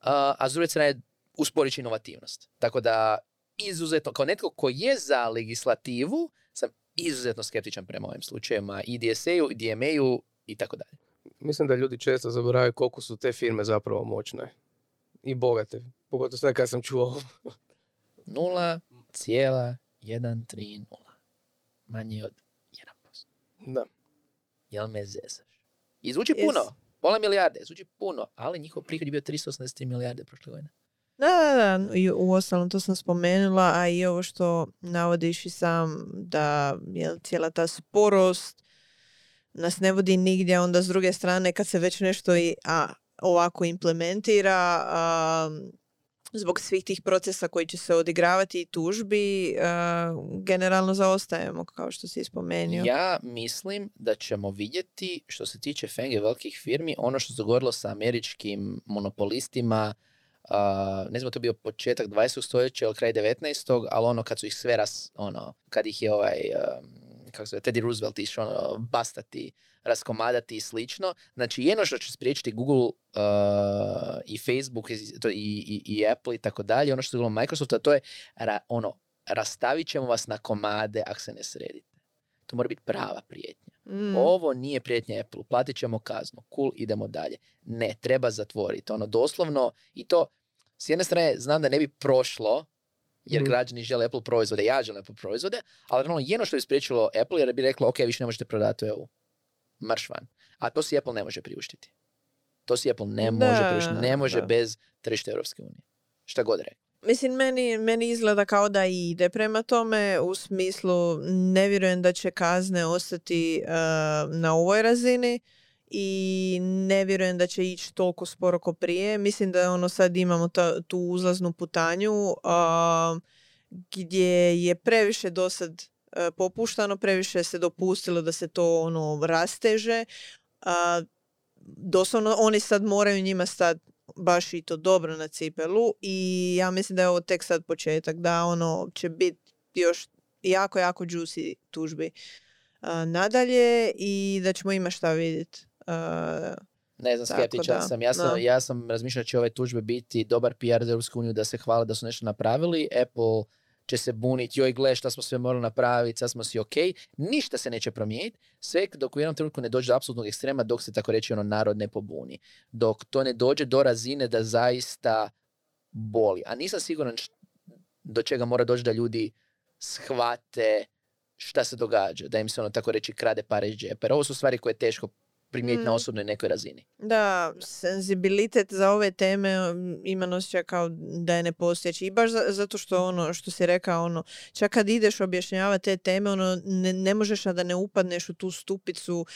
a, s druge strane usporit će inovativnost. Tako da, izuzetno, kao netko ko je za legislativu, izuzetno skeptičan prema ovim slučajevima i DSA-u, i DMA-u i tako dalje. Mislim da ljudi često zaboravaju koliko su te firme zapravo moćne i bogate. Pogotovo sad kad sam čuo 0,130. Manje od 1%. Da. Jel me zezaš? I zvuči Yes. puno. Pola milijarde, zvuči puno, ali njihov prihod je bio 383 milijarde prošle godine. Da, da, da. I u ostalom to sam spomenula, a i ovo što navodiš i sam da je cijela ta sporost nas ne vodi nigdje, onda s druge strane kad se već nešto i a, ovako implementira, a, zbog svih tih procesa koji će se odigravati i tužbi, uh, generalno zaostajemo, kao što si spomenuo. Ja mislim da ćemo vidjeti, što se tiče fenge velikih firmi, ono što se dogodilo sa američkim monopolistima, uh, ne znam, to bio početak 20. stoljeća ili kraj 19. ali ono kad su ih sve ras, ono, kad ih je ovaj, um, kako se Teddy Roosevelt išao ono, bastati, raskomadati i slično. Znači, jedno što će spriječiti Google uh, i Facebook i, to, i, i, i Apple i tako dalje, ono što je bilo Microsoft, a to je ra, ono, rastavit ćemo vas na komade ako se ne sredite. To mora biti prava prijetnja. Mm. Ovo nije prijetnja Apple, platit ćemo kaznu, cool, idemo dalje. Ne, treba zatvoriti. Ono, doslovno, i to, s jedne strane, znam da ne bi prošlo, jer Mhm. građani žele Apple proizvode, ja želim Apple proizvode, ali ono, jedno što bi spriječilo Apple, jer bi reklo, ok, više ne možete prodati u EU. Marš van. A to si Apple ne može priuštiti. To si Apple ne može Da, priuštiti. Ne može da. bez tržišta Europske unije. Šta god rekao. Mislim, meni, meni izgleda kao da ide prema tome, u smislu ne vjerujem da će kazne ostati uh, na ovoj razini i ne vjerujem da će ići toliko sporo ko prije. Mislim da ono sad imamo ta, tu uzlaznu putanju uh, gdje je previše dosad uh, popuštano, previše se dopustilo da se to ono rasteže. Doslovno oni sad moraju njima stati baš i to dobro na cipelu i ja mislim da je ovo tek sad početak, da ono će biti još jako, jako juicy tužbi a, nadalje i da ćemo ima šta vidjeti. Ne znam, skeptičan sam. Ja sam, ja sam razmišljao da će ove tužbe biti dobar PR za Europsku uniju da se hvale da su nešto napravili. Apple će se buniti, joj gle šta smo sve morali napraviti, sad smo si ok. Ništa se neće promijeniti, sve dok u jednom trenutku ne dođe do apsolutnog ekstrema, dok se tako reći ono narod ne pobuni. Dok to ne dođe do razine da zaista boli. A nisam siguran do čega mora doći da ljudi shvate šta se događa, da im se ono tako reći krade pare iz džepa. Ovo su stvari koje je teško primijetiti na Mm. osobnoj nekoj razini. Da, senzibilitet za ove teme mm, ima osjećaj kao da je nepostojeći. I baš za- zato što ono što si rekao, ono, čak kad ideš objašnjavati te teme, ono, ne, ne možeš a da ne upadneš u tu stupicu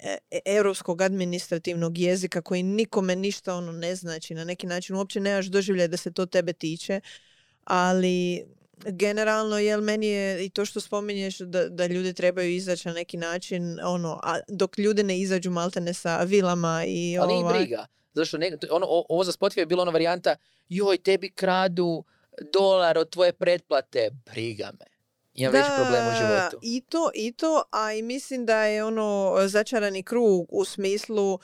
e, e, europskog administrativnog jezika koji nikome ništa ono ne znači. Na neki način uopće nemaš doživljaj da se to tebe tiče, ali generalno jel meni je i to što spominješ da, da ljudi trebaju izaći na neki način ono a dok ljudi ne izađu maltene sa vilama i Ali ovaj, briga. Zašto ne, ono, ovo za Spotify je bila ona varijanta joj, tebi kradu dolar od tvoje pretplate. Briga me. Imam veći problem u životu. I to, i to, a i mislim da je ono začarani krug u smislu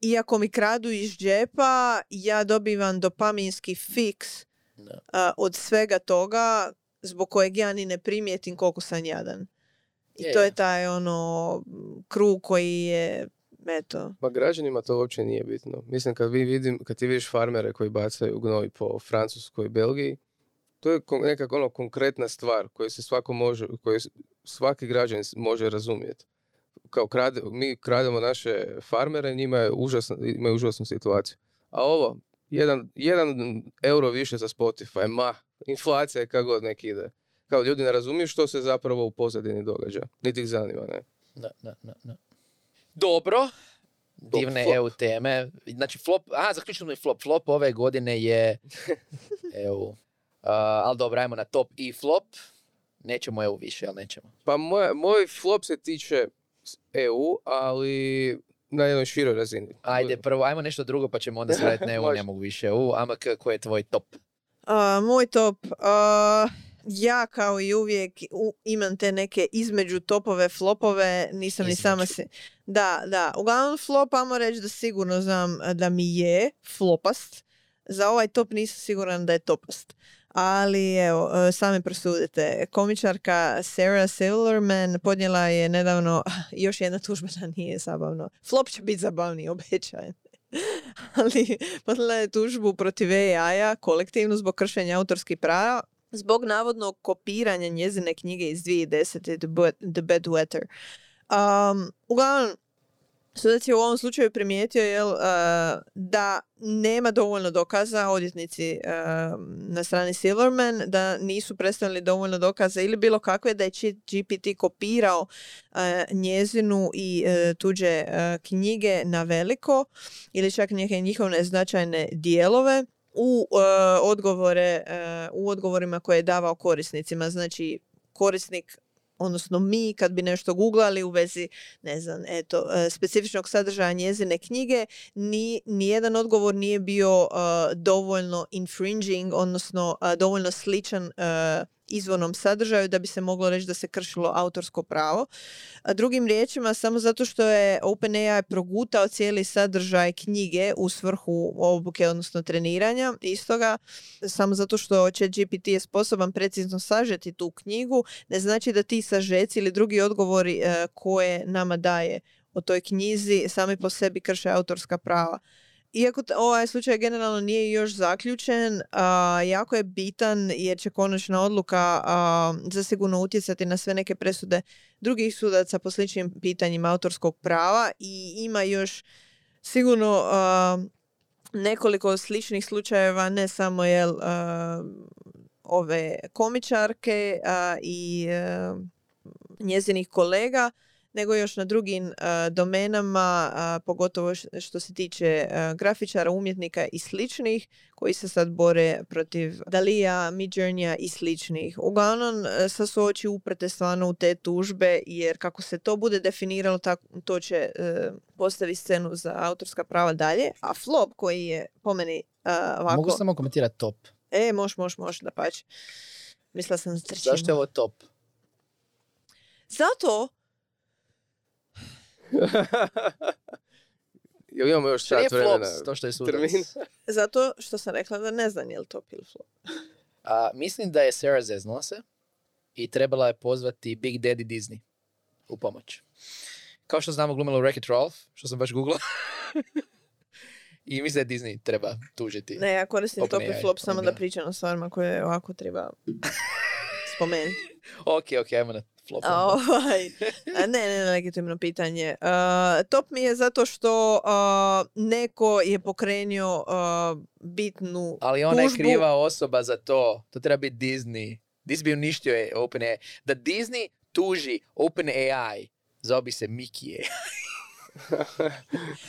iako mi kradu iz džepa, ja dobivam dopaminski fiks Da. A, od svega toga zbog kojeg ja ni ne primijetim koliko sam jadan. I Je, to je. taj ono krug koji je eto, Ma građanima to uopće nije bitno. Mislim kad vi vidim, kad ti vidiš farmere koji bacaju gnoj po Francuskoj i Belgiji, to je nekako ono konkretna stvar koju se svako može, koju svaki građanin može razumjeti. Kao krade, mi krademo naše farmere, njima je užasno, imaju užasnu situaciju. A ovo, jedan, jedan euro više za Spotify, ma, inflacija je kako god nek ide. Kao ljudi ne razumiju što se zapravo u pozadini događa. Niti ih zanima, ne. Da, da, da, da. Dobro. Divne flop. EU teme. Znači flop, a zaključili smo i flop. Flop ove godine je *laughs* EU. Uh, ali dobro, ajmo na top i flop. Nećemo EU više, ali nećemo. Pa moj, moj flop se tiče EU, ali na jednoj široj razini. Ajde, prvo, ajmo nešto drugo, pa ćemo onda staviti ne ne mogu više EU. Amak, koji je tvoj top? A, moj top. a, ja kao i uvijek u- imam te neke između topove, flopove, nisam ni sama se... Da, da. Uglavnom flop, ajmo reći da sigurno znam da mi je flopast. Za ovaj top nisam siguran da je topast. Ali evo, e, sami prosudite. Komičarka Sarah Silverman podnijela je nedavno *laughs* još jedna tužba da *laughs* nije zabavno. Flop će biti zabavniji, *laughs* obećajem. Ali podnijela je tužbu protiv AI-a kolektivno zbog kršenja autorskih prava zbog navodnog kopiranja njezine knjige iz 2010. The, The Bedwetter. Um, uglavnom, Sudac je u ovom slučaju primijetio jel, uh, da nema dovoljno dokaza odvjetnici uh, na strani Silverman, da nisu predstavili dovoljno dokaza ili bilo kakve da je GPT kopirao uh, njezinu i tuđe knjige na veliko ili čak neke njihove značajne dijelove u e, odgovore e, u odgovorima koje je davao korisnicima. Znači korisnik odnosno mi kad bi nešto googlali u vezi ne znam, eto, e, specifičnog sadržaja njezine knjige, ni, nijedan odgovor nije bio dovoljno infringing, odnosno dovoljno sličan izvornom sadržaju da bi se moglo reći da se kršilo autorsko pravo. A drugim riječima, samo zato što je OpenAI progutao cijeli sadržaj knjige u svrhu obuke, odnosno treniranja, istoga, samo zato što će GPT je sposoban precizno sažeti tu knjigu, ne znači da ti sažeci ili drugi odgovori e, koje nama daje o toj knjizi sami po sebi krše autorska prava iako ovaj slučaj generalno nije još zaključen, jako je bitan jer će konačna odluka zasigurno utjecati na sve neke presude drugih sudaca po sličnim pitanjima autorskog prava i ima još sigurno nekoliko sličnih slučajeva, ne samo jel, ove komičarke i njezinih kolega, nego još na drugim domenama, pogotovo što se tiče grafičara, umjetnika i sličnih, koji se sad bore protiv Dalija, Midjourneya i sličnih. Uglavnom, sa su oči uprte stvarno u te tužbe, jer kako se to bude definiralo, to će e, postaviti scenu za autorska prava dalje. A flop koji je po meni ovako... Mogu samo komentirati top. E, moš, moš, moš, da pač. Mislila sam Zašto je ovo top? Zato *laughs* Jel imamo još sat vremena? to što je *laughs* Zato što sam rekla da ne znam je li top ili flop. *laughs* A, mislim da je Sarah zeznula se i trebala je pozvati Big Daddy Disney u pomoć. Kao što znamo glumilo Wreck-It Ralph, što sam baš googlao. I mislim da Disney treba tužiti. Ne, ja koristim top i flop samo da pričam o stvarima koje ovako treba spomenuti. ok, ok, ajmo na *laughs* Ovaj, ne, ne, legitimno pitanje. Uh, top mi je zato što uh, neko je pokrenio uh, bitnu Ali ona je kriva osoba za to. To treba biti Disney. Disney bi uništio OpenAI. Da Disney tuži OpenAI, zove bi se Mickey *laughs*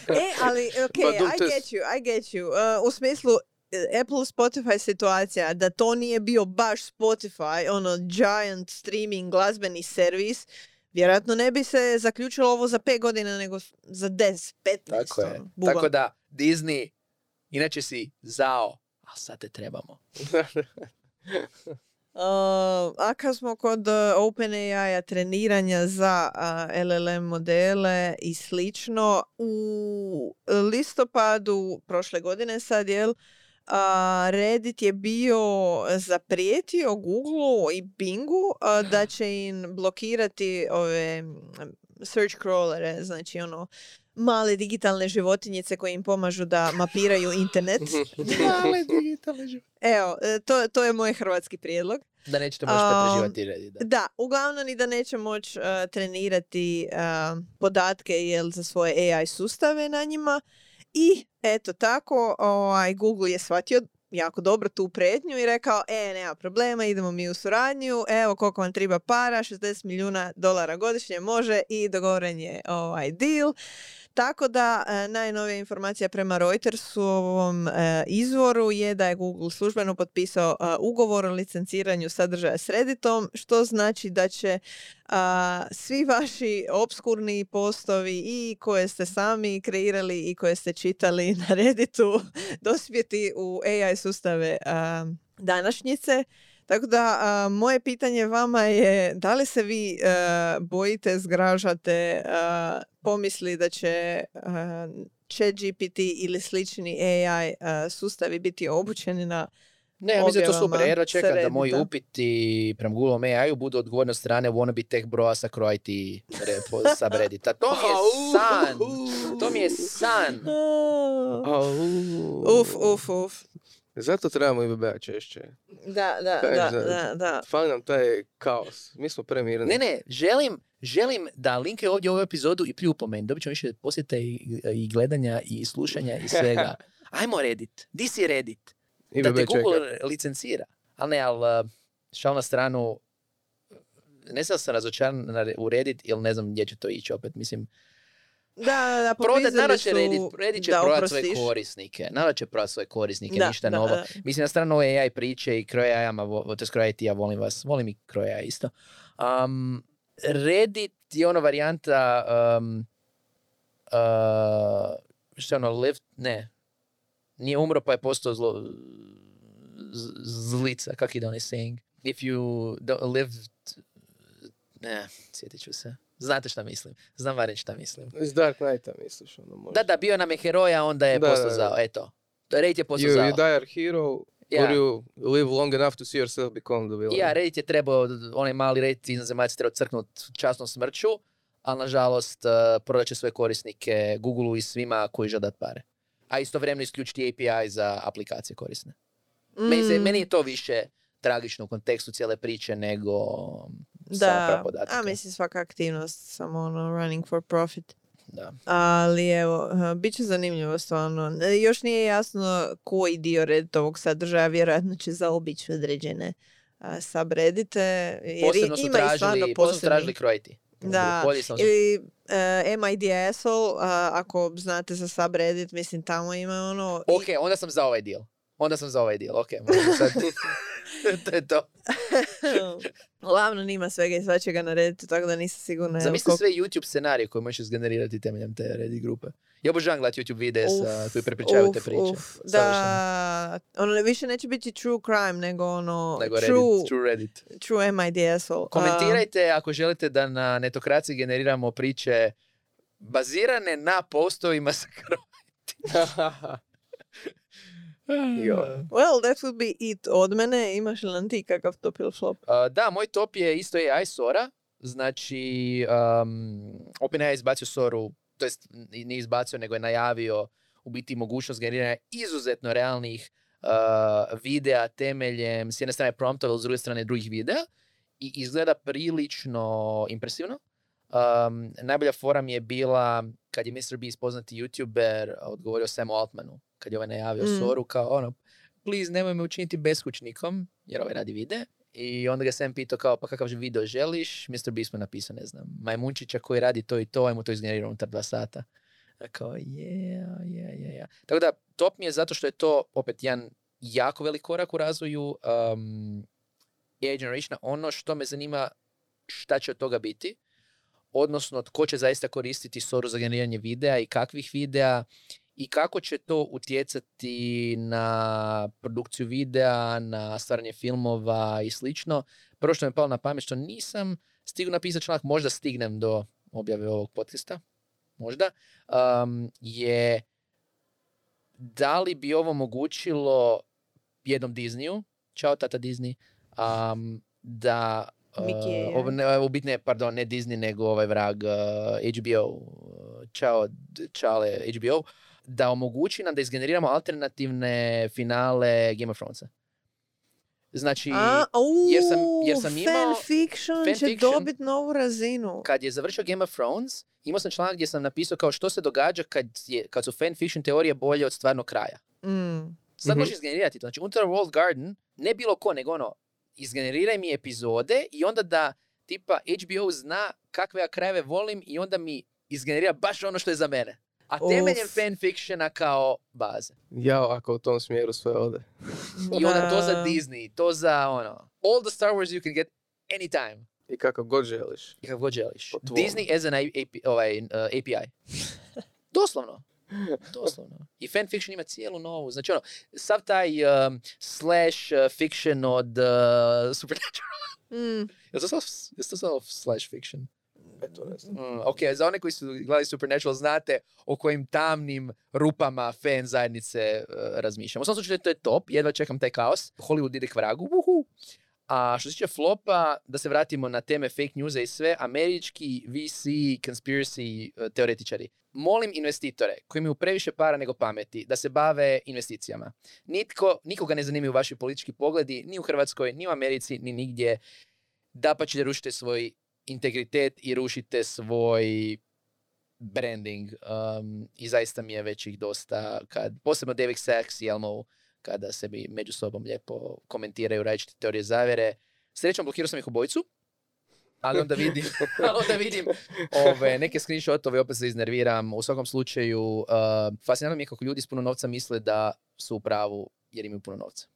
e, ali, *laughs* ok, I get you, I get you. Uh, u smislu, Apple Spotify situacija da to nije bio baš Spotify, ono giant streaming glazbeni servis, vjerojatno ne bi se zaključilo ovo za 5 godina, nego za 10, 15. Tako je. Ono, Tako da, Disney, inače si zao, a sad te trebamo. *laughs* Uh, a kad smo kod uh, OpenAI-a treniranja za uh, LLM modele i slično, u listopadu prošle godine sad, jel, a, Reddit je bio zaprijetio Google i Bingu da *laughs* će im blokirati ove search crawlere, znači ono male digitalne životinjice koje im pomažu da mapiraju internet. *laughs* male digitalne životinjice. Evo, e, to, to je moj hrvatski prijedlog. Da nećete moći pretraživati Reddit. Da. da, uglavnom i da neće moći uh, trenirati uh, podatke jel, za svoje AI sustave na njima. I eto tako, ovaj, Google je shvatio jako dobro tu prednju i rekao, e, nema problema, idemo mi u suradnju, evo koliko vam treba para, 60 milijuna dolara godišnje može i dogovoren je ovaj deal. Tako da e, najnovija informacija prema Reutersovom e, izvoru je da je Google službeno potpisao e, ugovor o licenciranju sadržaja s Redditom, što znači da će svi vaši obskurni postovi i koje ste sami kreirali i koje ste čitali *laughs* na Redditu dospjeti u AI sustave današnjice. Tako da, moje pitanje vama je da li se vi bojite, zgražate, pomisli da će chat GPT ili slični AI sustavi biti obučeni na ne, ja mislim da to super. Jedva čekam da moji upiti prema Google AI-u budu odgovorni od strane wannabe tech broa sa Croati subreddita. To mi je san. To mi je san. Uf, uf, uf. Zato trebamo i BBA češće. Da, da, da, da, da. Fali nam taj kaos. Mi smo premirni. Ne, ne, želim, želim da linke ovdje u ovu epizodu i prije upomeni. Dobit ćemo više posjeta i, i gledanja i slušanja i svega. *laughs* Ajmo Reddit. Di si Reddit? I da te Google licencira. Ali ne, ali šal na stranu, ne sam sam razočaran u Reddit ili ne znam gdje će to ići opet. Mislim, Da, da, *sighs* da, Prodat, naravno će Reddit, Reddit će da prodat svoje korisnike. Naravno će prodat svoje korisnike, Da, ništa da, novo. da. Mislim, na stranu ove AI priče i kroj AI-ama, vo- to je kroj IT-a, volim vas, volim i kroj AI isto. Um, Reddit je ono varijanta um, uh, što je ono, live, ne, nije umro pa je postao zlo, z- zlica, kak ide onaj saying? If you don't live, ne, sjetit ću se. Znate šta mislim, znam varem šta mislim. Iz Dark Knighta misliš, ono možda. Da, da, bio nam je heroja, onda je Da, postao da, da. zao, eto. Reddit je postao You, zao. you die a hero, Ja. or you live long enough to see yourself become the villain. Ja, Reddit je trebao, onaj mali Reddit iznad je trebao crknut časnom smrću, ali nažalost uh, prodat će svoje korisnike Google i svima koji žele dat pare. A istovremeno isključiti API za aplikacije korisne. Meni, se, Mm, meni je to više tragično u kontekstu cijele priče nego samo da, a mislim svaka aktivnost samo ono running for profit. Da. Ali evo, bit će zanimljivo stvarno. E, Još nije jasno koji dio Redditovog sadržaja vjerojatno će zaobići određene i- Posebno su ima i stvarno tražili, posebno tražili krojiti. Da, Ili uh, asshole, uh, ako znate za subreddit, mislim tamo ima ono... i- Ok, onda sam za ovaj dio. Onda sam za ovaj dio, ok. sad. *laughs* *laughs* to je to. *laughs* Uglavnom ima svega i svačega na Redditu, tako da nisam sigurna. Zamisli koliko- sve YouTube scenarije koje možeš izgenerirati temeljem te Reddit grupe. Ja obožavam gledati YouTube videe sa, koji prepričavaju te priče. uf, da, ono ne- više neće biti true crime, nego ono Nego true, Reddit, true Reddit. true asshole. Komentirajte ako želite da na netokraciji generiramo priče bazirane na postovima sa *laughs* Jo. Well, that would be it od mene. Imaš li nam ti kakav top ili flop? Uh, da, moj top je isto AI Sora. Znači, um, OpenAI je izbacio Soru, to jest nije izbacio, nego je najavio u biti mogućnost generiranja izuzetno realnih uh, videa temeljem s jedne strane promptova, s druge strane drugih videa i izgleda prilično impresivno. Um, najbolja fora mi je bila kad je Mr. Beast poznati youtuber odgovorio Samu Altmanu kad je ovaj najavio Mm. Soru kao ono please nemoj me učiniti beskućnikom jer ovaj radi vide i onda ga Sam pitao kao pa kakav video želiš Mr. Beast mu napisao ne znam majmunčića koji radi to i to ajmo to izgenerirati unutar dva sata A kao yeah, yeah, yeah, yeah. tako da top mi je zato što je to opet jedan jako velik korak u razvoju um, AI generationa ono što me zanima šta će od toga biti odnosno tko će zaista koristiti Soru za generiranje videa i kakvih videa i kako će to utjecati na produkciju videa, na stvaranje filmova i slično. Prvo što mi je palo na pamet što nisam stigao napisati članak, možda stignem do objave ovog podcasta, možda, um, je da li bi ovo omogućilo jednom Disneyu, čao tata Disney, um, da Mickey ja. ovo ne, u biti ne, pardon, ne Disney, nego ovaj vrag uh, HBO, uh, čao, d- čale HBO, da omogući nam da izgeneriramo alternativne finale Game of Thronesa. Znači, A, jer sam- jer sam imao- fanfiction će fanfiction- dobiti novu razinu. kad je završio Game of Thrones, imao sam članak gdje sam napisao kao što se događa kad, je, kad su fanfiction teorije bolje od stvarnog kraja. Mm. Sad Mhm. možeš izgenerirati to. Znači, unutar World Garden, ne bilo ko, nego ono, izgeneriraj mi epizode i onda da tipa HBO zna kakve ja krajeve volim i onda mi izgenerira baš ono što je za mene. A temeljem fanfictiona kao baze. Jao, ako u tom smjeru sve ode. I onda to za. Disney, to za ono, all the Star Wars you can get anytime. I kako god želiš. I kako god želiš. Disney as an AP, ovaj, uh, API. *laughs* Doslovno. Doslovno. I fanfiction ima cijelu novu. Znači ono, sav taj um, slash uh, fiction od uh, Supernatural. Mm. Je to samo, slash fiction? Eto, ne znam. Mm, ok, za one koji su gledali Supernatural znate o kojim tamnim rupama fan zajednice uh, razmišljamo. U svom slučaju to je top, jedva čekam taj kaos. Hollywood ide k vragu, uhu. A što se tiče flopa, da se vratimo na teme fake newsa i sve, američki VC, conspiracy uh, teoretičari. Molim investitore koji imaju previše para nego pameti da se bave investicijama. Nitko, nikoga ne zanimaju vaši politički pogledi, ni u Hrvatskoj, ni u Americi, ni nigdje. Da pa ćete rušite svoj integritet i rušite svoj branding um, i zaista mi je već ih dosta, kad, posebno David Sachs i Elmo, kada se bi među sobom lijepo komentiraju različite teorije zavere. Srećom, blokirao sam ih obojicu. Ali onda vidim, *laughs* ali onda vidim ove, neke screenshotove, opet se iznerviram. U svakom slučaju, uh, fascinantno mi je kako ljudi s puno novca misle da su u pravu jer imaju puno novca.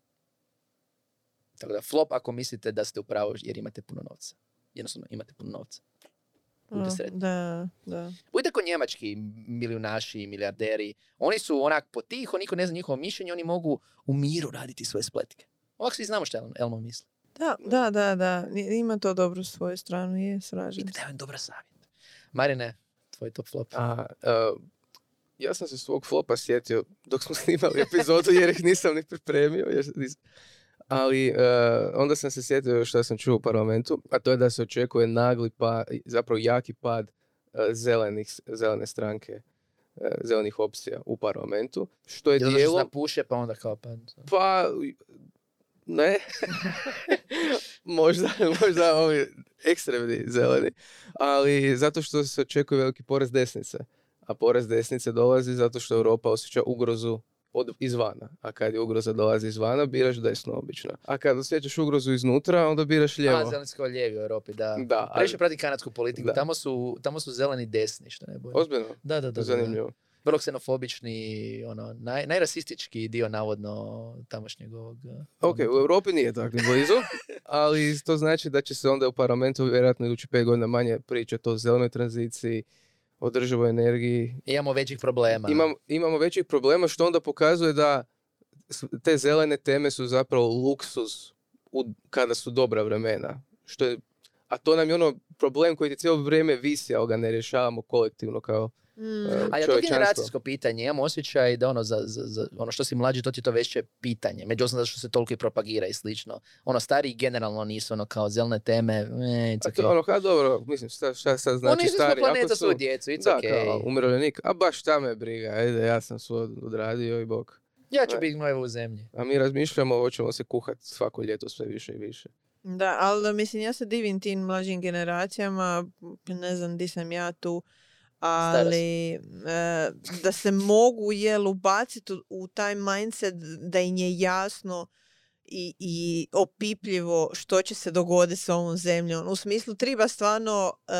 Tako da, flop ako mislite da ste u pravu jer imate puno novca. Jednostavno, imate puno novca. Budite sretni. Da, da. Budite ko njemački milijunaši, milijarderi. Oni su onak potiho, niko ne zna njihovo mišljenje, oni mogu u miru raditi svoje spletke. Ovako svi znamo što Elmo misli. Da, da, da, da. I- Ima to dobro svoju stranu, je, I sražem da dobar savjet. Marine, tvoj top flop. A, e, ja sam se svog flopa sjetio dok smo snimali *laughs* epizodu jer ih nisam ni pripremio. Jer nis- ali e, onda sam se sjetio što sam čuo u parlamentu, a to je da se očekuje nagli pa, zapravo jaki pad e, zelenih, zelene stranke, zelenih opcija u parlamentu, što je Ili zato što se napuše pa onda kao pa... Pa, ne. *laughs* možda, možda ovi ekstremni zeleni. Ali zato što se očekuje veliki porez desnice. A porez desnice dolazi zato što Europa osjeća ugrozu od izvana. A kad je ugroza dolazi izvana, biraš desno obično. A kad osjećaš ugrozu iznutra, onda biraš lijevo. A, zeleni su kao lijevi u Europi, da. Da, Previše prati kanadsku politiku. Da. Tamo, su, tamo su zeleni desni, što ne. Ozbiljno, Da, da, da. da, da. Vrlo ksenofobični, ono, naj, najrasistički dio navodno tamošnjeg ovog... uh, Ok, u Europi nije tako blizu, *laughs* ali to znači da će se onda u parlamentu vjerojatno idući pet godina manje pričati o zelenoj tranziciji, održivoj energiji Imamo većih problema. Imam, imamo većih problema što onda pokazuje da te zelene teme su zapravo luksuz u, kada su dobra vremena. Što je, a to nam je ono problem koji ti cijelo vrijeme visi, ali ga ne rješavamo kolektivno kao Mm. A je to generacijsko pitanje. Imam osjećaj da ono, za, za, za, ono što si mlađi, to ti je to veće pitanje. Međutim, zato što se toliko i propagira i slično. Ono, stariji generalno nisu ono kao zelene teme. E, it's A to, okay. ono, ha, dobro, mislim, šta, šta sad znači Oni su stari? planeta Ako svoju djecu, it's da, okay. kao umirovljenik, a baš šta me briga, ajde, ja sam svoj odradio i bok. Ja ću biti gnojevo u zemlji. A mi razmišljamo, hoćemo se kuhat svako ljeto sve više i više. Da, ali mislim, ja se divim tim mlađim generacijama, ne znam di sam ja tu, ali e, da se mogu jel ubaciti u, u taj mindset da im je jasno i, i opipljivo što će se dogoditi s ovom zemljom. U smislu treba stvarno e,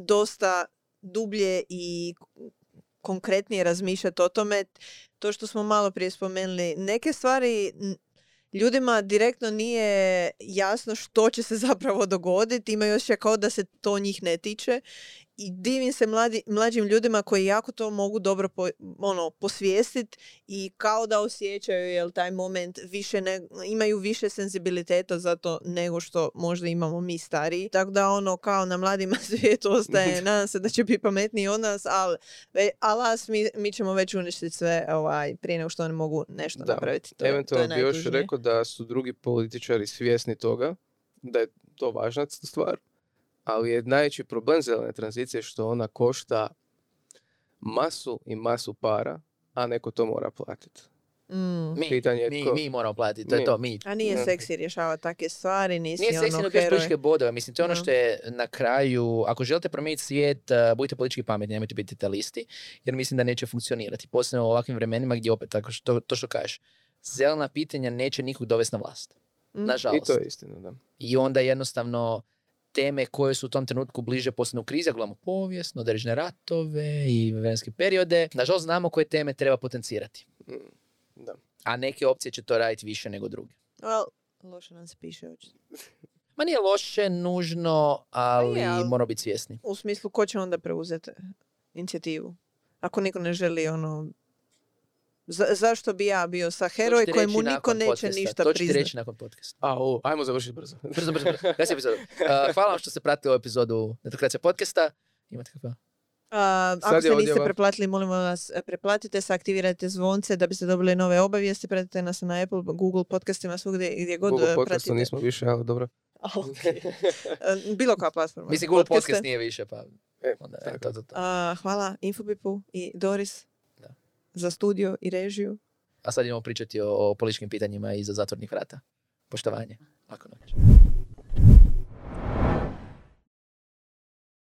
dosta dublje i konkretnije razmišljati o tome. To što smo malo prije spomenuli, neke stvari ljudima direktno nije jasno što će se *laughs* zapravo dogoditi, imaju osjećaj kao da se to njih ne tiče i divim se mladi, mlađim ljudima koji jako to mogu dobro po, ono, posvijestiti i kao da osjećaju jel, taj moment više ne, imaju više senzibiliteta za to nego što možda imamo mi stariji. Tako da ono kao na mladima *laughs* svijetu ostaje, *laughs* nadam se da će biti pametniji od nas, ali alas, mi, mi ćemo već uništiti sve ovaj, prije nego što oni mogu nešto Da. napraviti. To je, to je Eventualno bi još rekao da su drugi političari svjesni toga, da je to važna stvar, ali je najveći problem zelene tranzicije što ona košta masu i masu para, a neko to mora platiti. Mm. Mi, Pitanje je mi, mi moramo platiti, to je Mi. to, mi. A nije seksi rješavati takve stvari, nisi Nije seksi, ono heroj. političke bodove. Mislim, to je ono što je na kraju, ako želite promijeniti svijet, uh, budite politički pametni, nemojte biti talisti, jer mislim da neće funkcionirati. Posebno u ovakvim vremenima gdje opet, tako što, to što kažeš, zelena pitanja neće nikog dovesti na vlast. Mm. I Nažalost. to je istina, da. I onda jednostavno teme koje su u tom trenutku bliže postanu krize, ako gledamo povijesno, određene ratove i vremenske periode. Nažalost, znamo koje teme treba potencirati. Mm, da. A neke opcije će to raditi više nego druge. Well, loše nam se piše očito. *laughs* Ma nije loše, nužno, ali, ali- moramo biti svjesni. U smislu, ko će onda preuzeti inicijativu? Ako niko ne želi ono... Za, zašto bi ja bio sa heroj kojemu niko neće podcasta, ništa To ću ti priznati? reći nakon podcasta. A, o, ajmo završiti brzo. *laughs* Brzo, brzo, brzo. Epizodu? *laughs* Uh, hvala vam što ste pratili ovu epizodu Netokracija podcasta. Imate kakva? A, Sad ako se niste odjava. preplatili, molimo vas, e, preplatite se, aktivirajte zvonce da biste dobili nove obavijesti, pratite nas na Apple, Google podcastima, svugdje gdje god Google e, podcastu pratite. nismo više, ali dobro. A, okej. E, Bilo koja platforma. Mislim, Google Podcaste. podcast nije više, pa E, onda tako. to, to, to. A, hvala Infobipu i Doris. Za studio i režiju. A sad idemo pričati o, političkim pitanjima iza zatvornih vrata. Poštovanje. Lako noć.